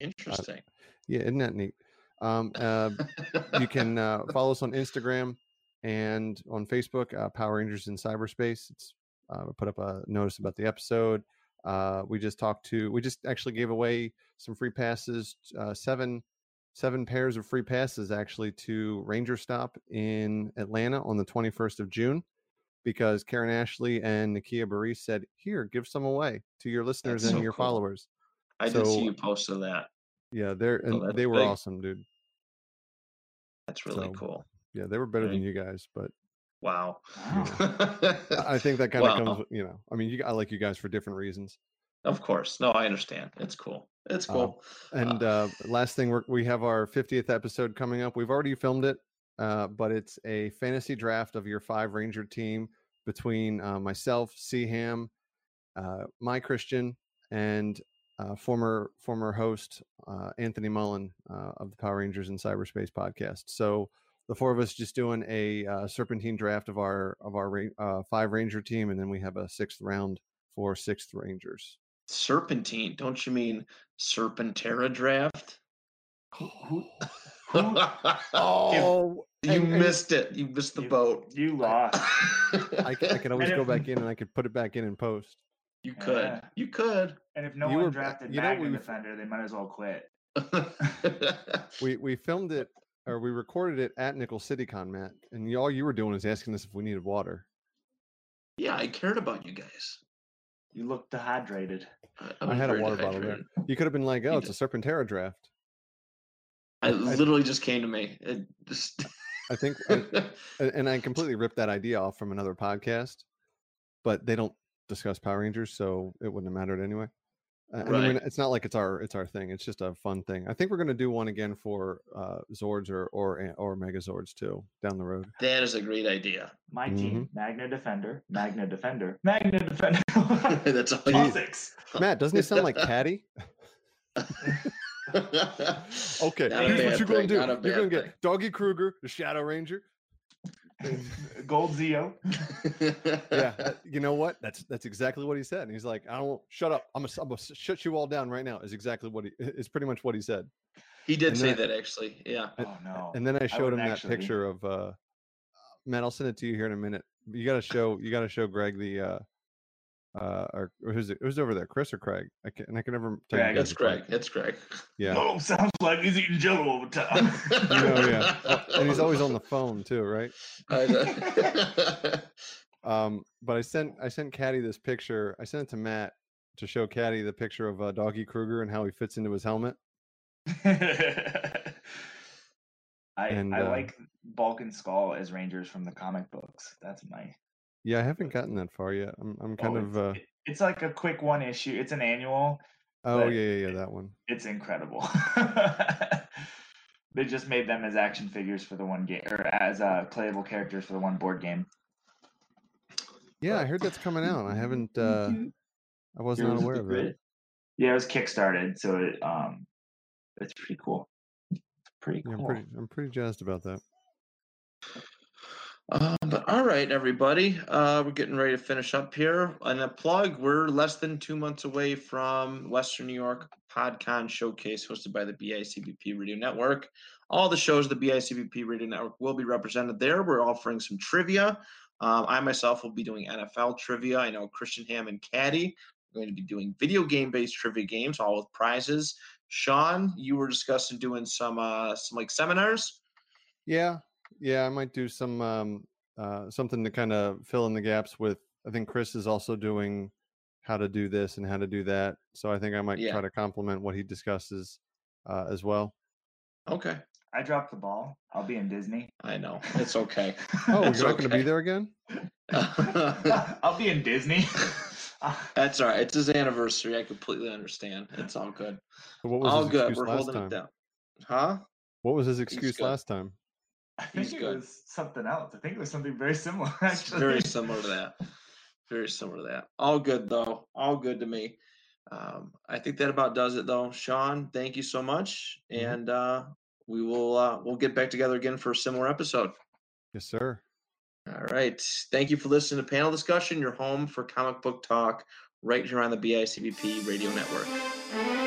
Interesting. Yeah, isn't that neat? Um, uh, you can uh, follow us on Instagram and on Facebook, uh, Power Rangers in Cyberspace. It's uh, put up a notice about the episode. Uh, we just talked to. We just actually gave away some free passes, uh, seven seven pairs of free passes actually to Ranger Stop in Atlanta on the 21st of June because Karen Ashley and Nakia Burrise said, "Here, give some away to your listeners That's and so your cool. followers." I did see you posted that. Yeah, they're and they were big. awesome, dude. That's really So, cool. Yeah, they were better than you guys, but Wow. I think that kind of Wow. comes, you know. I mean, you, I like you guys for different reasons. Of course. No, I understand. It's cool. It's Uh, cool. And uh, last thing, we're, we have our 50th episode coming up. We've already filmed it, uh, but it's a fantasy draft of your five Ranger team between uh, myself, Seaham, uh, my Christian, and uh, former former host uh, Anthony Mullen uh, of the Power Rangers in Cyberspace podcast. So the four of us just doing a uh, serpentine draft of our of our uh, five Ranger team, and then we have a sixth round for sixth Rangers. Serpentine. Don't you mean Serpentera draft? Who, who, who Oh, you and- and- missed it. You missed the You- boat. you lost? I can always And go back in and I could put it back in and post. you could. Yeah. You could. And if no You one were- drafted you know, Magna we've- Defender, they might as well quit. We we filmed it or we recorded it at Nickel City Con, Matt, and all you were doing is asking us if we needed water. yeah, I cared about you guys. You look dehydrated. I, I was had a very water bottle there. You could have been like, You "Oh, it's a. Serpentera draft." I I- literally just came to me. It just I think, I, and and I completely ripped that idea off from another podcast, but they don't discuss Power Rangers, so it wouldn't have mattered anyway. Uh, and I mean, it's not like it's our it's our thing. It's just a fun thing. I think we're going to do one again for uh, Zords or or or Megazords too down the road. that is a great idea. My Mm-hmm. team, Magna Defender, Magna Defender, Magna Defender. That's all Jeez. you Classics. Matt, doesn't it sound like Caddy? Okay, here's what you're going to do. You're going to get Doggy Kruger, the Shadow Ranger. Gold Zeo. Yeah, you know what? That's that's exactly what he said. And he's like, "I don't shut up. I'm gonna, I'm gonna shut you all down right now." Is exactly what he is pretty much what he said. he did And say then- that actually. Yeah. Oh no. And then I showed him wouldn't that picture of uh Matt. I'll send it to you here in a minute. You got to show you got to show Graig the uh uh or who's it? Who's over there? Chris or Craig? I can and I can never tell you Graig. guys That's apart. Graig. That's Graig. Yeah. Oh, sounds like he's eating jello all the time. You know, yeah. Oh, and he's always on the phone too, right? I know. Um, but I sent I sent Caddy this picture. I sent it to Matt to show Caddy the picture of uh, Doggy Kruger and how he fits into his helmet. I And, I uh, like Bulk and Skull as Rangers from the comic books. That's my. Yeah, I haven't gotten that far yet. I'm I'm kind oh, of it's, uh it's like a quick one issue. It's an annual. oh yeah yeah yeah that one. It's incredible. they just made them as action figures for the one game, or as uh, playable characters for the one board game. Yeah, I heard that's coming out. I haven't uh I was not aware of it. Yeah, it was kickstarted, so it um, it's pretty cool. It's pretty Yeah, cool. I'm pretty I'm pretty jazzed about that. Um, but all right, everybody, uh, we're getting ready to finish up here. And a plug: we're less than two months away from Western New York PodCon Showcase, hosted by the BICBP Radio Network. All the shows the BICBP Radio Network will be represented there. We're offering some trivia. Um, I myself will be doing NFL trivia. I know Christian Ham and Caddy are going to be doing video game-based trivia games, all with prizes. Shawn, you were discussing doing some uh, some like seminars. Yeah, yeah, I might do some um uh something to kind of fill in the gaps with. I think Chris is also doing how to do this and how to do that. So I think I might Yeah. try to complement what he discusses. uh, as well. Okay. I dropped the ball. I'll be in Disney. I know. It's okay. Oh, you're It's not going to be there again? I'll be in Disney. That's all right. It's his anniversary. I completely understand. It's all good. What was All his good. We're last holding time? it down. Huh? What was his excuse last time? I think He's it good. was something else. I think it was something very similar. It's Actually, very similar to that. Very similar to that. All good though. All good to me. Um, I think that about does it though. Shawn, thank you so much, Mhm. and uh, we will uh, we'll get back together again for a similar episode. Yes, sir. All right. Thank you for listening to Panel Discussion, your home for comic book talk, right here on the BICBP Radio Network.